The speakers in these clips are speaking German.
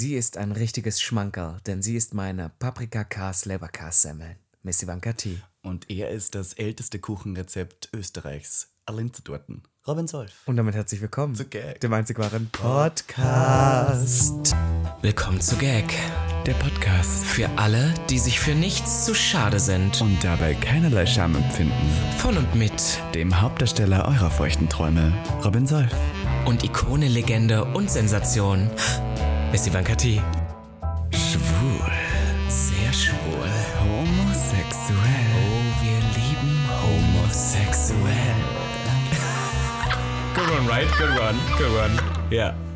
Sie ist ein richtiges Schmankerl, denn sie ist meine Paprika-Kas-Leberkas-Semmeln. Miss Ivanka T. Und er ist das älteste Kuchenrezept Österreichs. Linzertorten. Robin Solf. Und damit herzlich willkommen Zu Gag. dem einzig wahren Podcast. Willkommen zu Gag, Der Podcast. für alle, die sich für nichts zu schade sind. Und dabei keinerlei Scham empfinden. Von und mit Dem Hauptdarsteller eurer feuchten Träume, Robin Solf. und Ikone, Legende und Sensation, Miss Ivanka T. Schwul. Sehr schwul. Homosexuell. Oh, wir lieben homosexuell. Good one, right? Good one. Good one. Ja.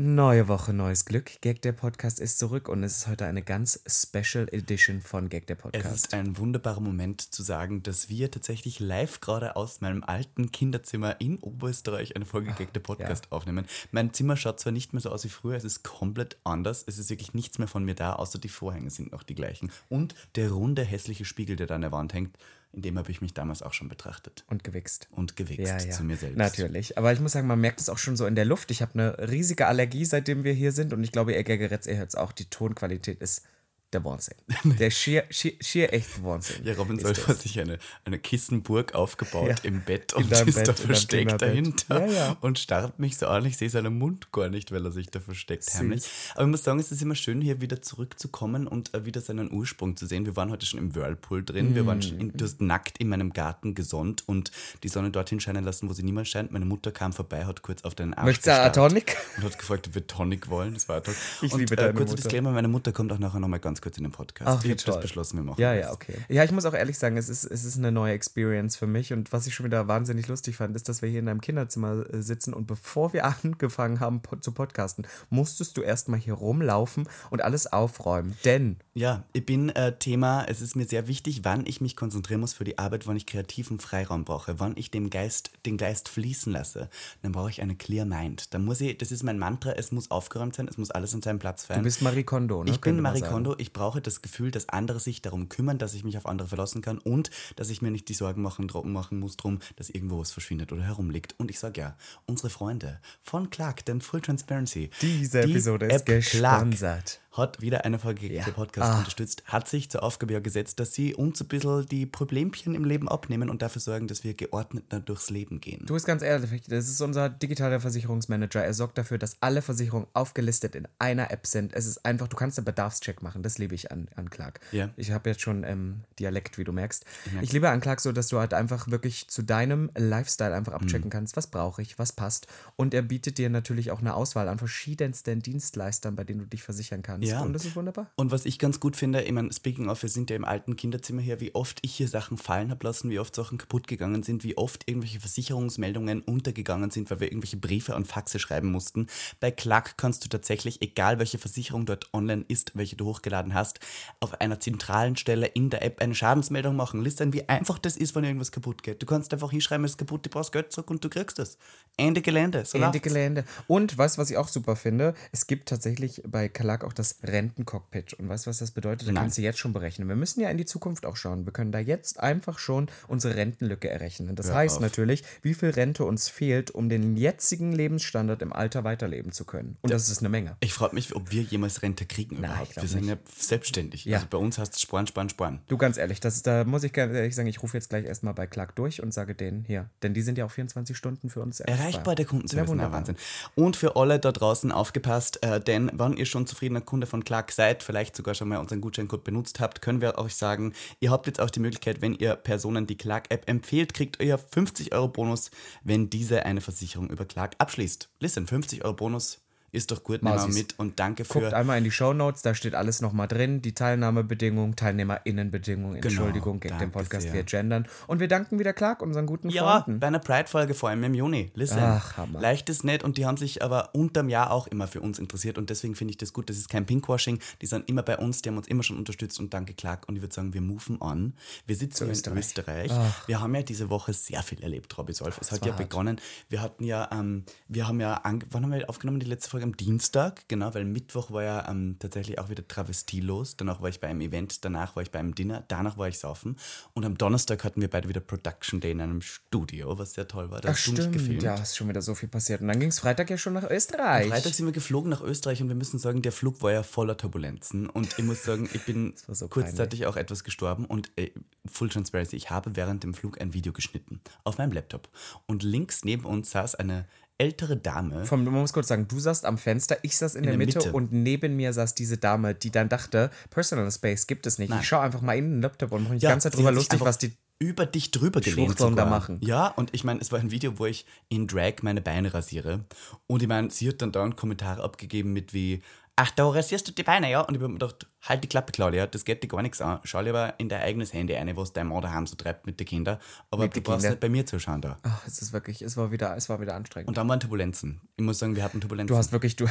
Neue Woche, neues Glück. Gag der Podcast ist zurück und es ist heute eine ganz Special Edition von Gag der Es Podcast. ist ein wunderbarer Moment zu sagen, dass wir tatsächlich live gerade aus meinem alten Kinderzimmer in Oberösterreich eine Folge Gag der Podcast aufnehmen. Mein Zimmer schaut zwar nicht mehr so aus wie früher, es ist komplett anders. Es ist wirklich nichts mehr von mir da, außer die Vorhänge sind noch die gleichen. Und der runde, hässliche Spiegel, der da an der Wand hängt, in dem habe ich mich damals auch schon betrachtet. und gewichst. Und gewichst zu mir selbst. Natürlich. Aber ich muss sagen, man merkt es auch schon so in der Luft. Ich habe eine riesige Allergie, seitdem wir hier sind. Und ich glaube, ihr Gaggeretz, ihr hört es auch, die Tonqualität ist der Wahnsinn. Der schier, schier, schier echt Wahnsinn. Ja, Robin Solf hat sich eine, eine Kissenburg aufgebaut Ja. im Bett und ist Bett, da versteckt dahinter Ja, ja. und starrt mich so an. Ich sehe seinen Mund gar nicht, weil er sich da versteckt Süß. heimlich. Aber ich muss sagen, es ist immer schön, hier wieder zurückzukommen und äh, wieder seinen Ursprung zu sehen. Wir waren heute schon im Whirlpool drin. Wir waren schon in, du hast nackt in meinem Garten gesonnt und die Sonne dorthin scheinen lassen, wo sie niemals scheint. Meine Mutter kam vorbei, hat kurz auf deinen Arsch Möchtest du Tonic? Und hat gefragt, ob wir Tonic wollen. Das war toll. Ich und, liebe äh, deine kurzer Mutter. Disclaimer, meine Mutter kommt auch nachher nochmal ganz kurz in den Podcast. Ach, ich habe das beschlossen, wir machen Ja, das. ja, okay. Ja, ich muss auch ehrlich sagen, es ist, es ist eine neue Experience für mich. Und was ich schon wieder wahnsinnig lustig fand, ist, dass wir hier in deinem Kinderzimmer äh, sitzen und bevor wir angefangen haben zu podcasten, musstest du erstmal hier rumlaufen und alles aufräumen. Denn Ja, ich bin äh, Thema, es ist mir sehr wichtig, wann ich mich konzentrieren muss für die Arbeit, wann ich kreativen Freiraum brauche, wann ich dem Geist, den Geist fließen lasse, dann brauche ich eine clear mind. Dann muss ich, das ist mein Mantra, es muss aufgeräumt sein, es muss alles an seinem Platz sein. du bist Marie Kondo, ne? Ich bin Marie. Kondo, ich brauche das Gefühl, dass andere sich darum kümmern, dass ich mich auf andere verlassen kann und dass ich mir nicht die Sorgen machen, machen muss drum, dass irgendwo was verschwindet oder herumliegt. Und ich sage ja, unsere Freunde von Clark, denn Full Transparency. Diese die Episode ist App Clark gesponsert. Hat wieder eine Folge Ja. der Podcast Ah. unterstützt, hat sich zur Aufgabe gesetzt, dass sie uns ein bisschen die Problemchen im Leben abnehmen und dafür sorgen, dass wir geordneter durchs Leben gehen. Du bist ganz ehrlich, das ist unser digitaler Versicherungsmanager. Er sorgt dafür, dass alle Versicherungen aufgelistet in einer App sind. Es ist einfach, du kannst einen Bedarfscheck machen. Das liebe ich an, an Clark. Ja. Ich habe jetzt schon ähm, Dialekt, wie du merkst. Ich liebe an Clark so, dass du halt einfach wirklich zu deinem Lifestyle einfach Mhm. abchecken kannst, was brauche ich, was passt. Und er bietet dir natürlich auch eine Auswahl an verschiedensten Dienstleistern, bei denen du dich versichern kannst. Ja. Und das ist wunderbar. Und was ich ganz gut finde, ich meine, speaking of, wir sind ja im alten Kinderzimmer hier, wie oft ich hier Sachen fallen habe lassen, wie oft Sachen kaputt gegangen sind, wie oft irgendwelche Versicherungsmeldungen untergegangen sind, weil wir irgendwelche Briefe und Faxe schreiben mussten. Bei Clark kannst du tatsächlich, egal welche Versicherung dort online ist, welche du hochgeladen hast, auf einer zentralen Stelle in der App eine Schadensmeldung machen. Listen, wie einfach das ist, wenn irgendwas kaputt geht. Du kannst einfach hinschreiben, es ist kaputt, du brauchst Geld zurück und du kriegst es. Ende Gelände. So Ende läuft's. Gelände. Und weißt du, was ich auch super finde? Es gibt tatsächlich bei Clark auch das Rentencockpit. Und weißt du, was das bedeutet? Da Nein. kannst du jetzt schon berechnen. Wir müssen ja in die Zukunft auch schauen. Wir können da jetzt einfach schon unsere Rentenlücke errechnen. Das Hör heißt auf. natürlich, wie viel Rente uns fehlt, um den jetzigen Lebensstandard im Alter weiterleben zu können. Und das ist eine Menge. Ich frage mich, ob wir jemals Rente kriegen Nein, überhaupt. Wir sind nicht. ja selbstständig. Ja. Also bei uns heißt es Sparen, Sparen, Sparen. Du ganz ehrlich, das, da muss ich ganz ehrlich sagen, ich rufe jetzt gleich erstmal bei Clark durch und sage denen hier. Denn die sind ja auch 24 Stunden für uns Erreichbar der Kundenservice. Ja, wunderbar. Wahnsinn. Und für alle da draußen aufgepasst, äh, denn wenn ihr schon zufriedener Kunde von Clark seid, vielleicht sogar schon mal unseren Gutscheincode benutzt habt, können wir euch sagen, ihr habt jetzt auch die Möglichkeit, wenn ihr Personen die Clark-App empfehlt, kriegt ihr 50 Euro Bonus, wenn diese eine Versicherung über Clark abschließt. Listen, 50 Euro Bonus ist doch gut, nehmen wir mit und danke Guckt für... einmal in die Shownotes, da steht alles nochmal drin. Die Teilnahmebedingungen, TeilnehmerInnenbedingungen, Entschuldigung gegen den Podcast sehr. Wir gendern. Und wir danken wieder Clark, unseren guten Ja, Freunden. bei einer Pride-Folge vor allem im Juni. Listen. Ach, Hammer. Leicht ist nett und die haben sich aber unterm Jahr auch immer für uns interessiert und deswegen finde ich das gut. Das ist kein Pinkwashing. Die sind immer bei uns, die haben uns immer schon unterstützt und danke Clark. Und ich würde sagen, wir moven on. Wir sitzen in Österreich. Österreich. Wir haben ja diese Woche sehr viel erlebt, Robby Solf. Es hat ja hart. begonnen. Wir hatten ja, ähm, wir haben ja, wann haben wir aufgenommen, die letzte Folge? Folge am Dienstag, genau, weil Mittwoch war ja ähm, tatsächlich auch wieder Travestie los. Danach war ich bei einem Event, danach war ich bei einem Dinner, danach war ich saufen. Und am Donnerstag hatten wir beide wieder Production Day in einem Studio, was sehr toll war. Da Ach, hast du mich stimmt. gefilmt. Ja, ist schon wieder so viel passiert. Und dann ging es Freitag ja schon nach Österreich. Am Freitag sind wir geflogen nach Österreich und wir müssen sagen, der Flug war ja voller Turbulenzen. Und ich muss sagen, ich bin so kurzzeitig auch etwas gestorben. Und äh, Full Transparency, ich habe während dem Flug ein Video geschnitten auf meinem Laptop. Und links neben uns saß eine ältere Dame. Vom, man muss kurz sagen, du saßt am Fenster, ich saß in, der, der Mitte, Mitte. und neben mir saß diese Dame, die dann dachte, Personal Space gibt es nicht. Nein. Ich schaue einfach mal in den Laptop und mache mich die Ja, ganze Zeit drüber lustig, was die. über dich drüber da machen. Ja, und ich meine, es war ein Video, wo ich in Drag meine Beine rasiere. Und ich meine, sie hat dann da einen Kommentar abgegeben mit wie, ach, da rasierst du die Beine, ja? Und ich habe mir gedacht, halt die Klappe, Claudia, das geht dir gar nichts an. Schau lieber in dein eigenes Handy ein, was dein Mann daheim so treibt mit den Kindern. Aber Mit du brauchst Kindern. nicht bei mir zuschauen da. Ach, es ist wirklich, es war wieder, es war wieder anstrengend. Und dann waren Turbulenzen. Ich muss sagen, wir hatten Turbulenzen. Du hast wirklich, du, du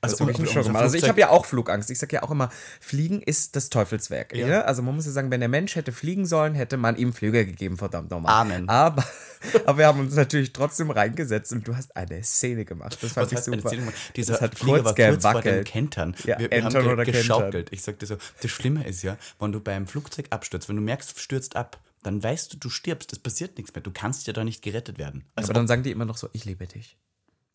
Also hast wirklich einen unser gemacht. Also ich habe ja auch Flugangst. Ich sage ja auch immer, Fliegen ist das Teufelswerk. Ja. Ja. Also man muss ja sagen, wenn der Mensch hätte fliegen sollen, hätte man ihm Flüge gegeben, verdammt nochmal. Amen. Aber, aber wir haben uns natürlich trotzdem reingesetzt und du hast eine Szene gemacht. Das fand Was ich super. Dieser das hat Flieger kurz kurz vor dem gewackelt. Kentern. Ja, wir, wir haben oder Kentern. geschaukelt. Ich sagte so, das Schlimme ist ja, wenn du beim Flugzeug abstürzt, wenn du merkst, stürzt ab, dann weißt du, du stirbst, es passiert nichts mehr. Du kannst ja da nicht gerettet werden. Also, Aber dann sagen die immer noch so, ich liebe dich.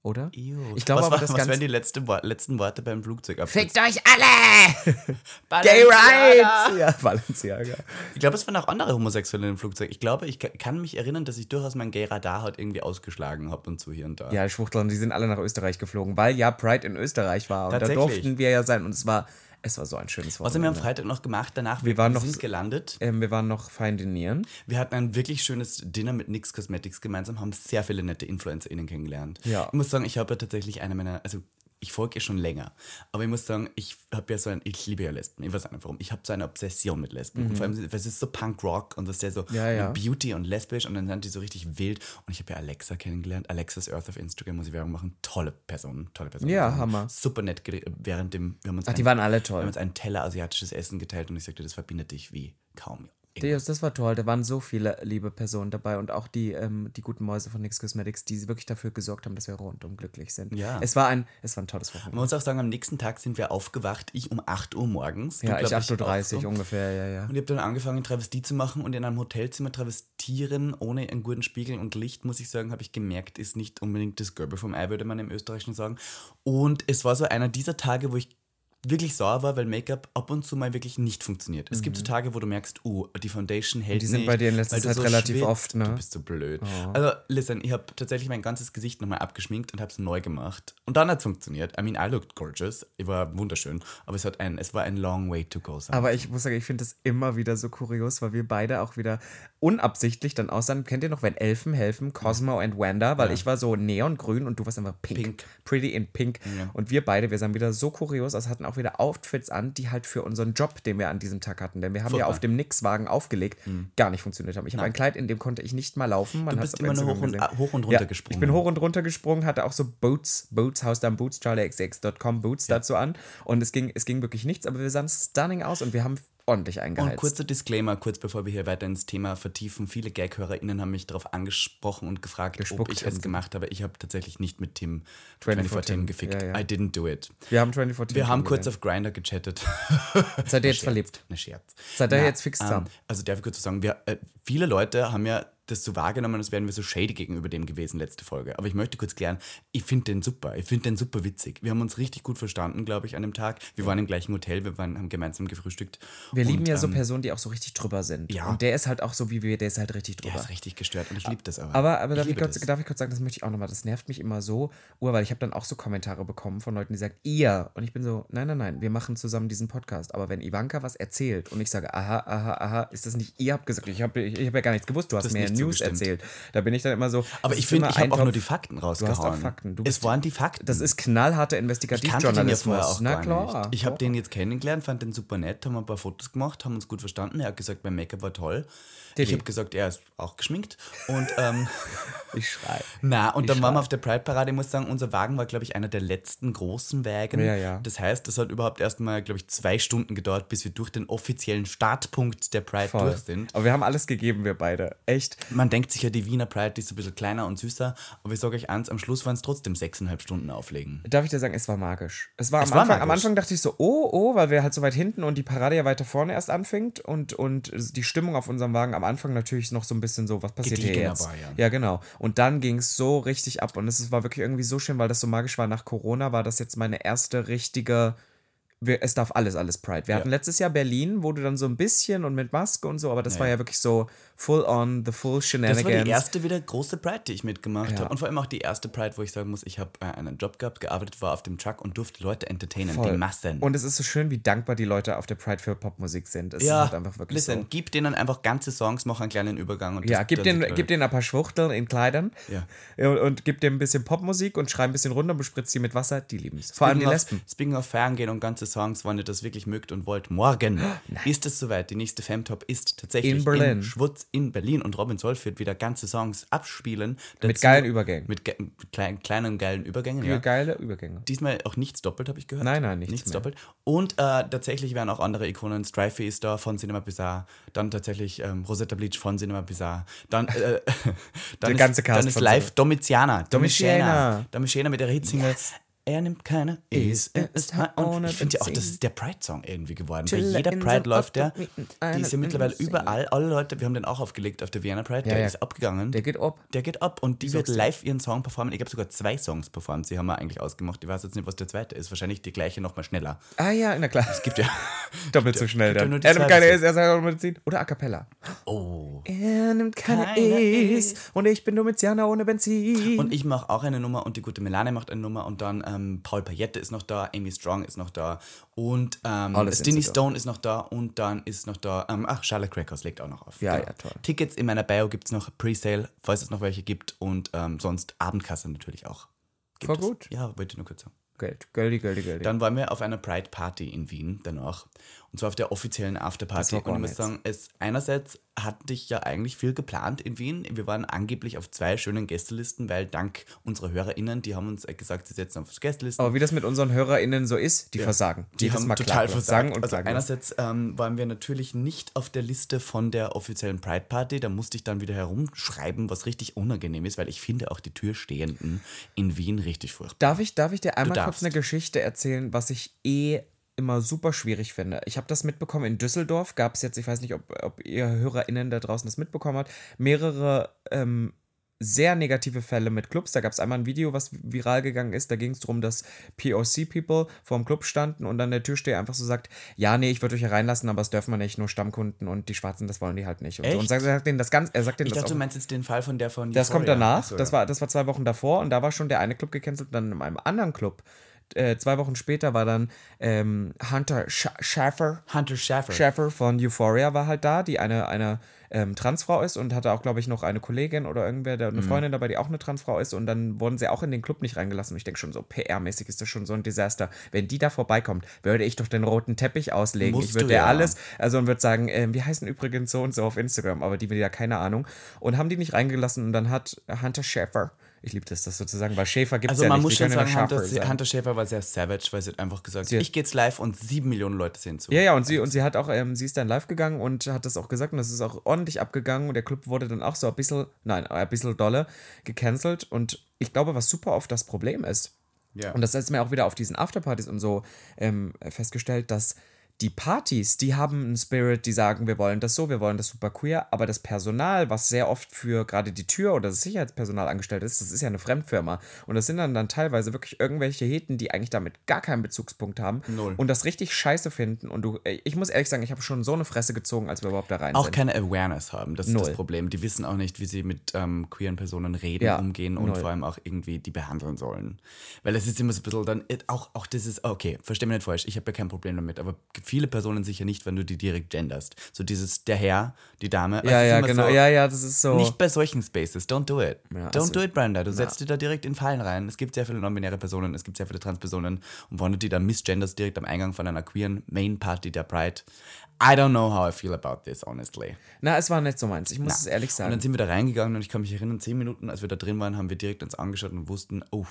Oder? Ew. Ich glaube was, aber, das was Ganze- wären die letzte, letzten Worte beim Flugzeug Fickt euch alle! Gay Rights! Ja, Balenciaga. Ich glaube, es waren auch andere Homosexuelle im Flugzeug. Ich glaube, ich ka- kann mich erinnern, dass ich durchaus mein Gay-Radar halt irgendwie ausgeschlagen habe und so hier und da. Ja, Schwuchteln, die sind alle nach Österreich geflogen, weil ja Pride in Österreich war. Und da durften wir ja sein. Und es war, es war so ein schönes Was haben wir am Wochenende. Freitag noch gemacht? Danach Wir waren noch sind so- gelandet. Ähm, wir waren noch fein dinieren. Wir hatten ein wirklich schönes Dinner mit NYX Cosmetics gemeinsam, haben sehr viele nette InfluencerInnen kennengelernt. Ja. Ich muss sagen, ich habe ja tatsächlich eine meiner, also ich folge ihr schon länger, aber ich muss sagen, ich habe ja so ein, ich liebe ja Lesben, ich weiß nicht warum, ich habe so eine Obsession mit Lesben. Und vor allem, weil es ist so Punk-Rock und das ist ja so Mhm. Ja, ja. Beauty und lesbisch und dann sind die so richtig wild. Und ich habe ja Alexa kennengelernt, Alexas Earth auf Instagram, muss ich Werbung machen, tolle Person, tolle Person. Ja, Hammer. Super nett, während dem, wir haben uns Ach, die ein- waren alle wir haben toll. uns einen Teller asiatisches Essen geteilt und ich sagte, das verbindet dich wie kaum. Das, das war toll. Da waren so viele liebe Personen dabei und auch die, ähm, die guten Mäuse von NYX Cosmetics, die wirklich dafür gesorgt haben, dass wir rundum glücklich sind. Ja. Es war ein, es war ein tolles Man Wochenende. muss auch sagen, am nächsten Tag sind wir aufgewacht, ich um 8 Uhr morgens. du, Ja, ich glaub 8.30 auch Uhr so. ungefähr, ja, ja. Und ich habe dann angefangen, Travestie zu machen und in einem Hotelzimmer travestieren, ohne einen guten Spiegel und Licht, muss ich sagen, habe ich gemerkt, ist nicht unbedingt das Gelbe vom Ei, würde man im Österreichischen sagen. Und es war so einer dieser Tage, wo ich wirklich sauer war, weil Make-up ab und zu mal wirklich nicht funktioniert. Es gibt so Tage, wo du merkst, uh, die Foundation hält Mhm. Die sind nicht. bei dir in letzter Zeit relativ schwitzt. oft, ne? Du bist so blöd. Also, listen, ich habe tatsächlich mein ganzes Gesicht nochmal abgeschminkt und habe es neu gemacht. Und dann hat es funktioniert. I mean, I looked gorgeous. Ich war wunderschön. Aber es, hat ein, es war ein long way to go. Sam. Aber ich muss sagen, ich finde das immer wieder so kurios, weil wir beide auch wieder unabsichtlich dann aussahen. Kennt ihr noch, wenn Elfen helfen? Cosmo and Wanda, weil ich war so neongrün und du warst einfach pink. Pink. Pretty in pink. Und wir beide, wir sahen wieder so kurios aus, hatten auch wieder Outfits an, die halt für unseren Job, den wir an diesem Tag hatten, denn wir haben ja Furchtbar. auf dem Nix-Wagen aufgelegt, gar nicht funktioniert haben. Ich habe ein Kleid, in dem konnte ich nicht mal laufen. Man Du bist immer nur hoch und- hoch und Ja, runter gesprungen. Ich bin hoch und runter gesprungen, hatte auch so Boots, Boots, Haus dann Boots, charlieXX.com Boots dazu an. Und es ging, es ging wirklich nichts, aber wir sahen stunning aus und wir haben ordentlich eingeheizt. Und kurzer Disclaimer, kurz bevor wir hier weiter ins Thema vertiefen. Viele Gag-HörerInnen haben mich darauf angesprochen und gefragt, ob Gespuckt ich haben es gemacht habe. Ich habe tatsächlich nicht mit Tim 24 24 Tim gefickt. ja, ja. I didn't do it. wir haben 24 Wir haben kurz auf Grinder gechattet. Seid ihr jetzt verliebt? Eine Scherz. Seid ihr jetzt fix zusammen? also darf ich kurz sagen, wir, äh, viele Leute haben ja das so wahrgenommen, als wären wir so shady gegenüber dem gewesen, letzte Folge. Aber ich möchte kurz klären, ich finde den super. Ich finde den super witzig. Wir haben uns richtig gut verstanden, glaube ich, an dem Tag. Wir waren im gleichen Hotel, wir waren, haben gemeinsam gefrühstückt. Wir lieben Und, ja so ähm, Personen, die auch so richtig drüber sind. Ja. Und der ist halt auch so wie wir, der ist halt richtig Der drüber. ist richtig gestört und ich liebe das aber. Aber, aber darf, ich kurz, das. darf ich kurz sagen, das möchte ich auch nochmal, das nervt mich immer so, Ur, weil ich habe dann auch so Kommentare bekommen von Leuten, die sagen, ihr. Und ich bin so, nein, nein, nein, wir machen zusammen diesen Podcast. Aber wenn Ivanka was erzählt und ich sage, aha, aha, aha, ist das nicht, ihr habt gesagt, ich habe ich hab ja gar nichts gewusst, du hast hast mir News zugestimmt. erzählt. Da bin ich dann immer so. Aber ich finde, ich habe auch nur die Fakten Du rausgehauen. hast auch Fakten. Du es waren die Fakten. Das ist knallharter ja Investigativjournalismus. vorher auch Na klar. nicht. Ich habe den jetzt kennengelernt, fand den super nett, haben ein paar Fotos gemacht, haben uns gut verstanden. Er hat gesagt, mein Make-up war toll. Didi. Ich habe gesagt, er ist auch geschminkt. Und ähm, Ich schrei. na, und dann Ich waren wir auf der Pride-Parade. Ich muss sagen, unser Wagen war, glaube ich, einer der letzten großen Wagen. Ja, ja. Das heißt, das hat überhaupt erstmal, glaube ich, zwei Stunden gedauert, bis wir durch den offiziellen Startpunkt der Pride Voll. durch sind. Aber wir haben alles gegeben, wir beide. Echt. Man denkt sich ja, die Wiener Pride die ist ein bisschen kleiner und süßer, aber ich sage euch eins, am Schluss waren es trotzdem sechseinhalb Stunden auflegen. Darf ich dir sagen, es war magisch. Es war, Es am, war Anfang, am magisch. Anfang dachte ich so, oh, oh, weil wir halt so weit hinten und die Parade ja weiter vorne erst anfängt und, und die Stimmung auf unserem Wagen am Anfang natürlich noch so ein bisschen so, was passiert hier jetzt? war, ja. ja, genau. Und dann ging es so richtig ab und es war wirklich irgendwie so schön, weil das so magisch war. Nach Corona war das jetzt meine erste richtige wir, es darf alles, alles Pride. Wir Ja. hatten letztes Jahr Berlin, wo du dann so ein bisschen und mit Maske und so, aber das Ja, war ja. wirklich so full on, the full Das shenanigans. war die erste wieder große Pride, die ich mitgemacht Ja. habe. Und vor allem auch die erste Pride, wo ich sagen muss, ich habe äh, einen Job gehabt, gearbeitet, war auf dem Truck und durfte Leute entertainen, Voll. die Massen. Und es ist so schön, wie dankbar die Leute auf der Pride für Popmusik sind. Es ja, ist halt einfach wirklich listen, so. gib denen einfach ganze Songs, mach einen kleinen Übergang. Und Ja, das- gib denen, die gib denen ein paar Schwuchteln in Kleidern Ja. und, und gib denen ein bisschen Popmusik und schrei ein bisschen runter, bespritzt sie mit Wasser, die lieben es. Vor allem die Lesben. Speaking of feiern gehen und ganze Songs, wenn ihr das wirklich mögt und wollt, morgen ist es soweit. Die nächste Femtop ist tatsächlich In Berlin. in Schwutz in Berlin und Robin Solf wird wieder ganze Songs abspielen. Mit Dazu- geilen Übergängen. Mit, ge mit kleinen, kleinen geilen Übergängen, ja. geile Übergänge. Diesmal auch nichts doppelt, habe ich gehört. Nein, nein, nichts mehr. doppelt. Und äh, tatsächlich werden auch andere Ikonen. Strifey ist da von Cinema Bizarre. Dann tatsächlich ähm, Rosetta Bleach von Cinema Bizarre. Dann, äh, dann Der ganze ist, Cast Dann ist live Domitiana. Domitiana. Domitiana mit ihrer Hitsingle. Er nimmt keine. Er ist ohne Ich finde ja auch, das ist der Pride-Song irgendwie geworden. Bei jeder Pride läuft der. Die ist ja mittlerweile überall. Alle Leute, wir haben den auch aufgelegt auf der Vienna Pride. Der ja. ist abgegangen. Der geht ab. Der geht ab und die wird live ihren Song performen. Ich habe sogar zwei Songs performt. Sie haben wir eigentlich ausgemacht. Ich weiß jetzt nicht, was der zweite ist. Wahrscheinlich die gleiche nochmal schneller. Ah ja, na klar. Es gibt ja. Doppelt so schnell ja dann. Er nimmt keine Versionen. er sagt Medizin. Oder A Cappella. Oh. Er nimmt keine, Keine. Is. Und ich bin Domitianer ohne Benzin. Und ich mache auch eine Nummer und die gute Melane macht eine Nummer und dann ähm, Paul Payette ist noch da, Amy Strong ist noch da und ähm, Stinny. Stone ist noch da und dann ist noch da, ähm, ach, Charlotte Crackers legt auch noch auf. Ja, ja, toll. Tickets in meiner Bio gibt es noch Presale, falls es noch welche gibt und ähm, sonst Abendkasse natürlich auch. Gibt Voll es. gut. Ja, wollte ich nur kurz sagen. Geld, Geldi, Geldi, Geldi. Dann waren wir auf einer Pride Party in Wien danach. Und zwar auf der offiziellen Afterparty. Und ich muss sagen, es, einerseits hatte ich ja eigentlich viel geplant in Wien. Wir waren angeblich auf zwei schönen Gästelisten, weil dank unserer HörerInnen, die haben uns gesagt, sie setzen auf Gästelisten. Aber wie das mit unseren HörerInnen so ist, die versagen. Die Jedes haben Mal total klaglos. versagt. Sagen und also einerseits ähm, waren wir natürlich nicht auf der Liste von der offiziellen Pride Party. Da musste ich dann wieder herumschreiben, was richtig unangenehm ist, weil ich finde auch die Türstehenden in Wien richtig furchtbar. Darf ich, darf ich dir einmal kurz eine Geschichte erzählen, was ich eh immer super schwierig finde? Ich habe das mitbekommen, in Düsseldorf gab es jetzt, ich weiß nicht, ob, ob ihr HörerInnen da draußen das mitbekommen habt, mehrere ähm, sehr negative Fälle mit Clubs. Da gab es einmal ein Video, was viral gegangen ist. Da ging es darum, dass POC-People vorm Club standen und dann der Türsteher einfach so sagt: Ja, nee, ich würde euch hier reinlassen, aber es dürfen wir nicht, nur Stammkunden und die Schwarzen, das wollen die halt nicht. Und, so. Echt? und sagt, sagt denen das ganz, er sagt denen Ich das dachte, auch du meinst jetzt den Fall von der von das kommt Euphoria. danach. Ach so, das, ja. war, das war zwei Wochen davor und da war schon der eine Club gecancelt. Dann in einem anderen Club, äh, zwei Wochen später, war dann ähm, Hunter Sch Schaffer. Hunter Schaffer. Schaffer von Euphoria war halt da, die eine, eine ähm, Transfrau ist und hatte auch, glaube ich, noch eine Kollegin oder irgendwer, eine Mhm. Freundin dabei, die auch eine Transfrau ist. Und dann wurden sie auch in den Club nicht reingelassen. Und ich denke schon so, PR-mäßig ist das schon so ein Desaster. Wenn die da vorbeikommt, würde ich doch den roten Teppich auslegen. Musst ich würde ja. alles, also und würde sagen, ähm, wir heißen übrigens so und so auf Instagram, aber die will ja keine Ahnung. Und haben die nicht reingelassen und dann hat Hunter Schäfer, ich liebe das, das sozusagen, weil Schäfer gibt es Also ja man nicht. muss die schon können ja sagen, Hunter, Schäfer sein. Hunter Schäfer war sehr savage, weil sie hat einfach gesagt, Sie hat- ich gehe jetzt live und sieben Millionen Leute sehen zu. Ja, ja, und sie, und sie hat auch, ähm, sie ist dann live gegangen und hat das auch gesagt und das ist auch ordentlich abgegangen und der Club wurde dann auch so ein bisschen, nein, ein bisschen dolle gecancelt und ich glaube, was super oft das Problem ist, Ja. und das ist mir auch wieder auf diesen Afterpartys und so ähm, festgestellt, dass die Partys, die haben einen Spirit, die sagen, wir wollen das so, wir wollen das super queer, aber das Personal, was sehr oft für gerade die Tür oder das Sicherheitspersonal angestellt ist, das ist ja eine Fremdfirma. Und das sind dann, dann teilweise wirklich irgendwelche Heten, die eigentlich damit gar keinen Bezugspunkt haben Null. und das richtig scheiße finden. Und du, ich muss ehrlich sagen, ich habe schon so eine Fresse gezogen, als wir überhaupt da rein auch sind. keine Awareness haben. Das ist Null. das Problem. Die wissen auch nicht, wie sie mit ähm, queeren Personen reden, Ja, umgehen und null. vor allem auch irgendwie die behandeln sollen. Weil es ist immer so ein bisschen dann, auch, auch das ist, okay, versteh mich nicht falsch, ich habe ja kein Problem damit, aber viele Personen sicher nicht, wenn du die direkt genderst. So dieses, der Herr, die Dame. ja, ist ja, immer genau. So, ja, ja, das ist so. Nicht bei solchen Spaces. Don't do it. Ja, Don't also- do it, Brenda. Du setzt dich da direkt in Fallen rein. Es gibt sehr viele non-binäre Personen, es gibt sehr viele Transpersonen. Und wenn du die dann misgenderst direkt am Eingang von einer queeren Main-Party der Pride, I don't know how I feel about this, honestly. Na, es war nicht so meins. Ich muss es ehrlich Und sagen. dann sind wir da reingegangen und ich kann mich erinnern, zehn Minuten, als wir da drin waren, haben wir direkt uns angeschaut und wussten, oh,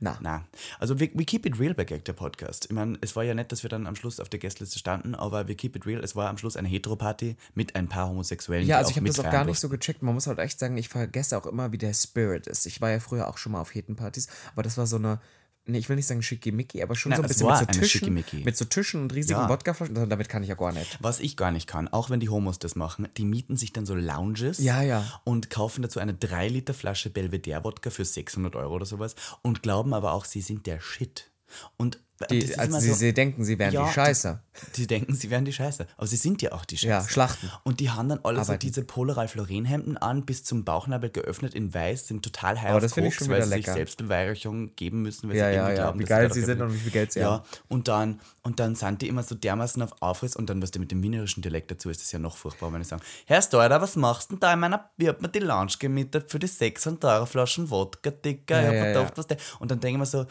Na. Na. Also wir, we keep it real bei Gag, der Podcast. Ich meine, es war ja nett, dass wir dann am Schluss auf der Gästeliste standen, aber wir keep it real. Es war am Schluss eine Heteroparty mit ein paar Homosexuellen. Ja, also ich habe das auch gar nicht so gecheckt. Man muss halt echt sagen, ich vergesse auch immer, wie der Spirit ist. Ich war ja früher auch schon mal auf Hetenpartys, aber das war so eine, nee, ich will nicht sagen schickimicki, aber schon Na, so ein bisschen mit so Tischen, mit so Tischen und riesigen Ja. Wodkaflaschen. Also Damit kann ich ja gar nicht. Was ich gar nicht kann, auch wenn die Homos das machen, die mieten sich dann so Lounges Ja, ja. und kaufen dazu eine 3 Liter Flasche Belvedere-Wodka für 600 Euro oder sowas und glauben aber auch, sie sind der Shit. Und Die, ist als immer sie, so- sie denken, sie wären Ja, die Scheiße. Die, die denken, sie wären die Scheiße. Aber sie sind ja auch die Scheiße. Ja, Schlachten. Und die haben dann alle so Arbeiten. diese Polaral Florenhemden an, bis zum Bauchnabel geöffnet in weiß, sind total high Aber das finde ich schon weil wieder sie sich lecker. Selbstbeweihräuchung geben müssen, weil Ja, sie ja, ja, glauben, wie geil sie sind und wie viel Geld sie ja, haben. Und dann, und dann sind die immer so dermaßen auf Aufriss und dann, was die mit dem wienerischen Dialekt dazu ist, ist ja noch furchtbar, wenn ich sage, Herr Steurer, was machst du denn da in meiner, wie hat mir die Lounge gemietet für die 600 Euro Flaschen Wodka, Dicker, ich Ja, hab mir gedacht, was der, und dann denke ich mir so,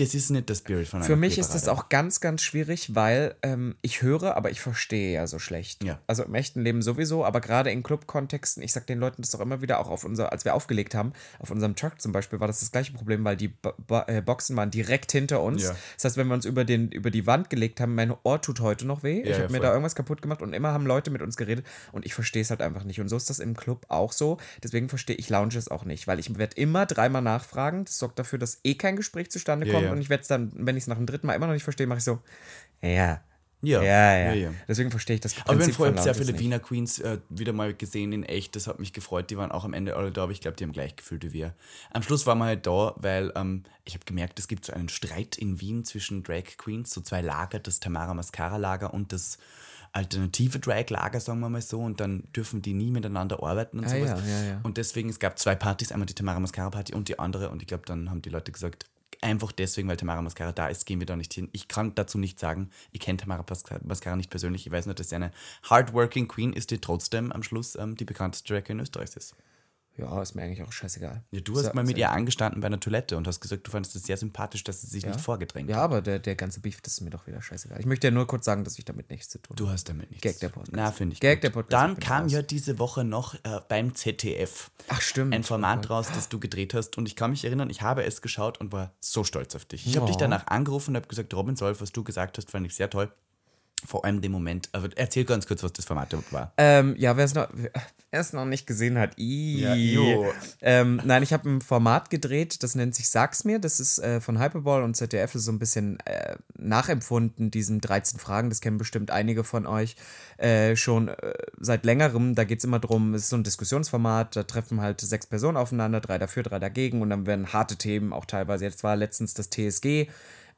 das ist nicht der Spirit von einer Für mich ist das auch ganz, ganz schwierig, weil ähm, ich höre, aber ich verstehe ja so schlecht. Ja. Also im echten Leben sowieso, aber gerade in Clubkontexten, ich sag den Leuten das doch immer wieder, auch auf unser, als wir aufgelegt haben, auf unserem Truck zum Beispiel, war das das gleiche Problem, weil die Bo Bo äh, Boxen waren direkt hinter uns. Ja. Das heißt, wenn wir uns über, den, über die Wand gelegt haben, mein Ohr tut heute noch weh. ich ja, habe mir da irgendwas kaputt gemacht und immer haben Leute mit uns geredet und ich verstehe es halt einfach nicht. Und so ist das im Club auch so. Deswegen verstehe ich Lounges auch nicht, weil ich werde immer dreimal nachfragen. Das sorgt dafür, dass eh kein Gespräch zustande kommt ja. und ich werde es dann, wenn ich es nach dem dritten Mal immer noch nicht verstehe, mache ich so, ja. Ja, Ja, ja. ja, ja. Deswegen verstehe ich das Aber wir haben Prinzip vorher von sehr viele. Wiener Queens äh, wieder mal gesehen in echt. Das hat mich gefreut. Die waren auch am Ende alle da, aber ich glaube, die haben gleich gefühlt wie wir. Am Schluss waren wir halt da, weil ähm, ich habe gemerkt, es gibt so einen Streit in Wien zwischen Drag Queens, so zwei Lager, das Tamara Mascara Lager und das alternative Drag Lager, sagen wir mal so. Und dann dürfen die nie miteinander arbeiten und Ah, sowas. ja, ja, ja. Und deswegen, es gab zwei Partys, einmal die Tamara Mascara Party und die andere. Und ich glaube, dann haben die Leute gesagt, einfach deswegen, weil Tamara Mascara da ist, gehen wir da nicht hin. Ich kann dazu nicht sagen, ich kenne Tamara Mascara nicht persönlich. Ich weiß nur, dass sie eine hardworking Queen ist, die trotzdem am Schluss ähm, die bekannteste Drag in Österreich ist. Ja, ist mir eigentlich auch scheißegal. Ja, du hast So- mal mit so- ihr angestanden bei einer Toilette und hast gesagt, du fandest es sehr sympathisch, dass sie sich nicht vorgedrängt Ja, hat. aber der, der ganze Beef, das ist mir doch wieder scheißegal. Ich möchte ja nur kurz sagen, dass ich damit nichts zu tun Du habe. hast damit nichts. Gag der Podcast. Na, finde ich. Gag gut. der Podcast, Dann kam raus. ja diese Woche noch äh, beim ZDF Ach, stimmt. ein Format raus, das du gedreht hast. Und ich kann mich erinnern, ich habe es geschaut und war so stolz auf dich. Ich habe dich Oh. danach angerufen und habe gesagt, Robin Solf, was du gesagt hast, fand ich sehr toll. Vor allem den Moment. Aber erzähl ganz kurz, was das Format war. Ähm, ja, wer es noch, noch nicht gesehen hat, ii. Ja, jo. ähm, nein, ich habe ein Format gedreht, das nennt sich Sag's mir. Das ist äh, von Hyperball und ZDF, ist so ein bisschen äh, nachempfunden, diesen 13 Fragen. Das kennen bestimmt einige von euch äh, schon äh, seit längerem. Da geht es immer drum, es ist so ein Diskussionsformat, da treffen halt sechs Personen aufeinander, drei dafür, drei dagegen und dann werden harte Themen auch teilweise. Jetzt war letztens das TSG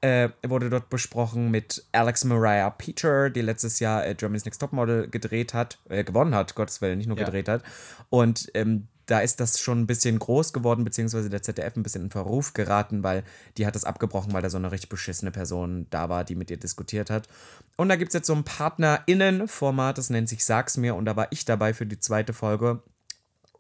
äh, wurde dort besprochen mit Alex Mariah Peter, die letztes Jahr äh, Germany's Next Topmodel gedreht hat, äh, gewonnen hat, Gottes Willen, nicht nur Ja. gedreht hat. Und ähm, da ist das schon ein bisschen groß geworden, beziehungsweise der ZDF ein bisschen in Verruf geraten, weil die hat das abgebrochen, weil da so eine richtig beschissene Person da war, die mit ihr diskutiert hat. Und da gibt es jetzt so ein PartnerInnen-Format, das nennt sich Sag's mir, und da war ich dabei für die zweite Folge.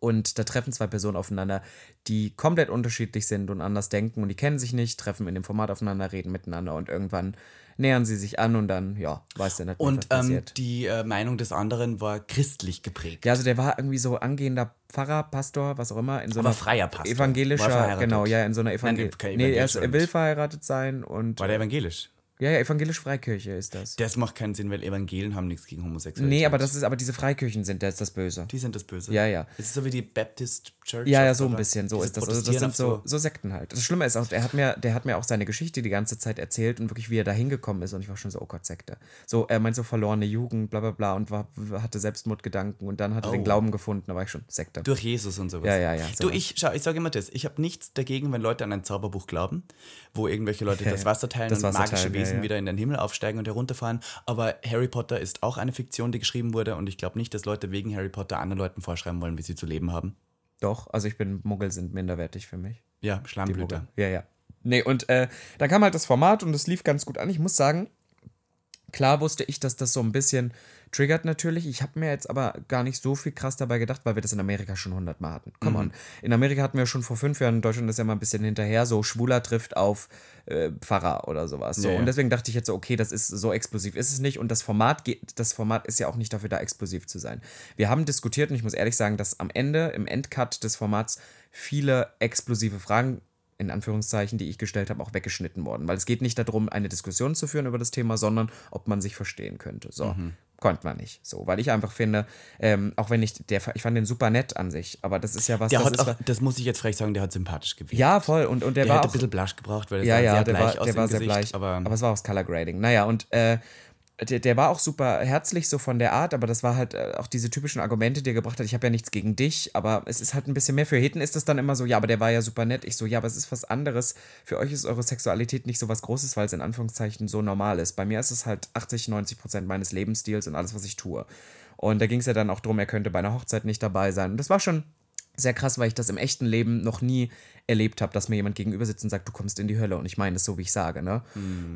Und da treffen zwei Personen aufeinander, die komplett unterschiedlich sind und anders denken und die kennen sich nicht, treffen in dem Format aufeinander, reden miteinander und irgendwann nähern sie sich an und dann, ja, weiß der nicht, mehr, was Und ähm, passiert. die äh, Meinung des anderen war christlich geprägt. Ja, also der war irgendwie so angehender Pfarrer, Pastor, was auch immer, in so Aber einer freier Pastor. Er evangelischer, genau, ja, in so einer Nein, Evangel kein Nee, er, ist, er will verheiratet sein und War der evangelisch? Ja, ja, evangelisch Freikirche ist das. Das macht keinen Sinn, weil Evangelien haben nichts gegen Homosexualität. Nee, aber das ist aber diese Freikirchen sind das, das Böse. Die sind das Böse. Ja, ja. Es ist so wie die Baptist Church. Ja, ja, so ein bisschen, so ist das. Also das sind so, so Sekten halt. Das Schlimme ist auch, der hat, mir, der hat mir auch seine Geschichte die ganze Zeit erzählt und wirklich, wie er da hingekommen ist. Und ich war schon so, oh Gott, Sekte. So, er meint so verlorene Jugend, bla bla bla und war, hatte Selbstmordgedanken und dann hat er Oh. den Glauben gefunden. Da war ich schon Sekte. Durch Jesus und sowas. Ja, ja, ja, Du, sowas. ich, schau, ich sage immer das. Ich habe nichts dagegen, wenn Leute an ein Zauberbuch glauben, wo irgendwelche Leute das Wasser teilen Das und Wasser magische teilen, Wesen ja. wieder in den Himmel aufsteigen und herunterfahren. Aber Harry Potter ist auch eine Fiktion, die geschrieben wurde und ich glaube nicht, dass Leute wegen Harry Potter anderen Leuten vorschreiben wollen, wie sie zu leben haben. Doch, also ich bin, Muggel sind minderwertig für mich. Ja, Schlammblüter. Ja, ja. Nee, und äh, dann kam halt das Format und es lief ganz gut an. Ich muss sagen, klar wusste ich, dass das so ein bisschen triggert natürlich. Ich habe mir jetzt aber gar nicht so viel krass dabei gedacht, weil wir das in Amerika schon hundertmal hatten. Come on. In Amerika hatten wir schon vor fünf Jahren, in Deutschland ist ja mal ein bisschen hinterher, so Schwuler trifft auf äh, Pfarrer oder sowas. So. Ja, ja. Und deswegen dachte ich jetzt so, okay, das ist so explosiv ist es nicht. Und das Format, geht, das Format ist ja auch nicht dafür da, explosiv zu sein. Wir haben diskutiert und ich muss ehrlich sagen, dass am Ende, im Endcut des Formats, viele explosive Fragen in Anführungszeichen, die ich gestellt habe, auch weggeschnitten worden. Weil es geht nicht darum, eine Diskussion zu führen über das Thema, sondern ob man sich verstehen könnte. So. Mhm. Konnte man nicht. So, weil ich einfach finde, ähm, auch wenn ich, der, ich fand den super nett an sich, aber das ist ja was, Der das hat auch, das muss ich jetzt vielleicht sagen, der hat sympathisch gewirkt. ja, voll. Und, und der, der war hätte auch, ein bisschen Blush gebraucht, weil er ja, ja, sehr der bleich war, aus der war sehr Gesicht, bleich. Aber, Aber, es war auch das Color Grading. Naja, und äh, der, der war auch super herzlich so von der Art, aber das war halt äh, auch diese typischen Argumente, die er gebracht hat. Ich habe ja nichts gegen dich, aber es ist halt ein bisschen mehr. Für Heten ist es dann immer so, ja, aber der war ja super nett. Ich so, ja, aber es ist was anderes. Für euch ist eure Sexualität nicht so was Großes, weil es in Anführungszeichen so normal ist. Bei mir ist es halt 80, 90 Prozent meines Lebensstils und alles, was ich tue. Und da ging es ja dann auch drum, er könnte bei einer Hochzeit nicht dabei sein. Und das war schon sehr krass, weil ich das im echten Leben noch nie erlebt habe, dass mir jemand gegenüber sitzt und sagt, du kommst in die Hölle. Und ich meine es so, wie ich sage. Ne?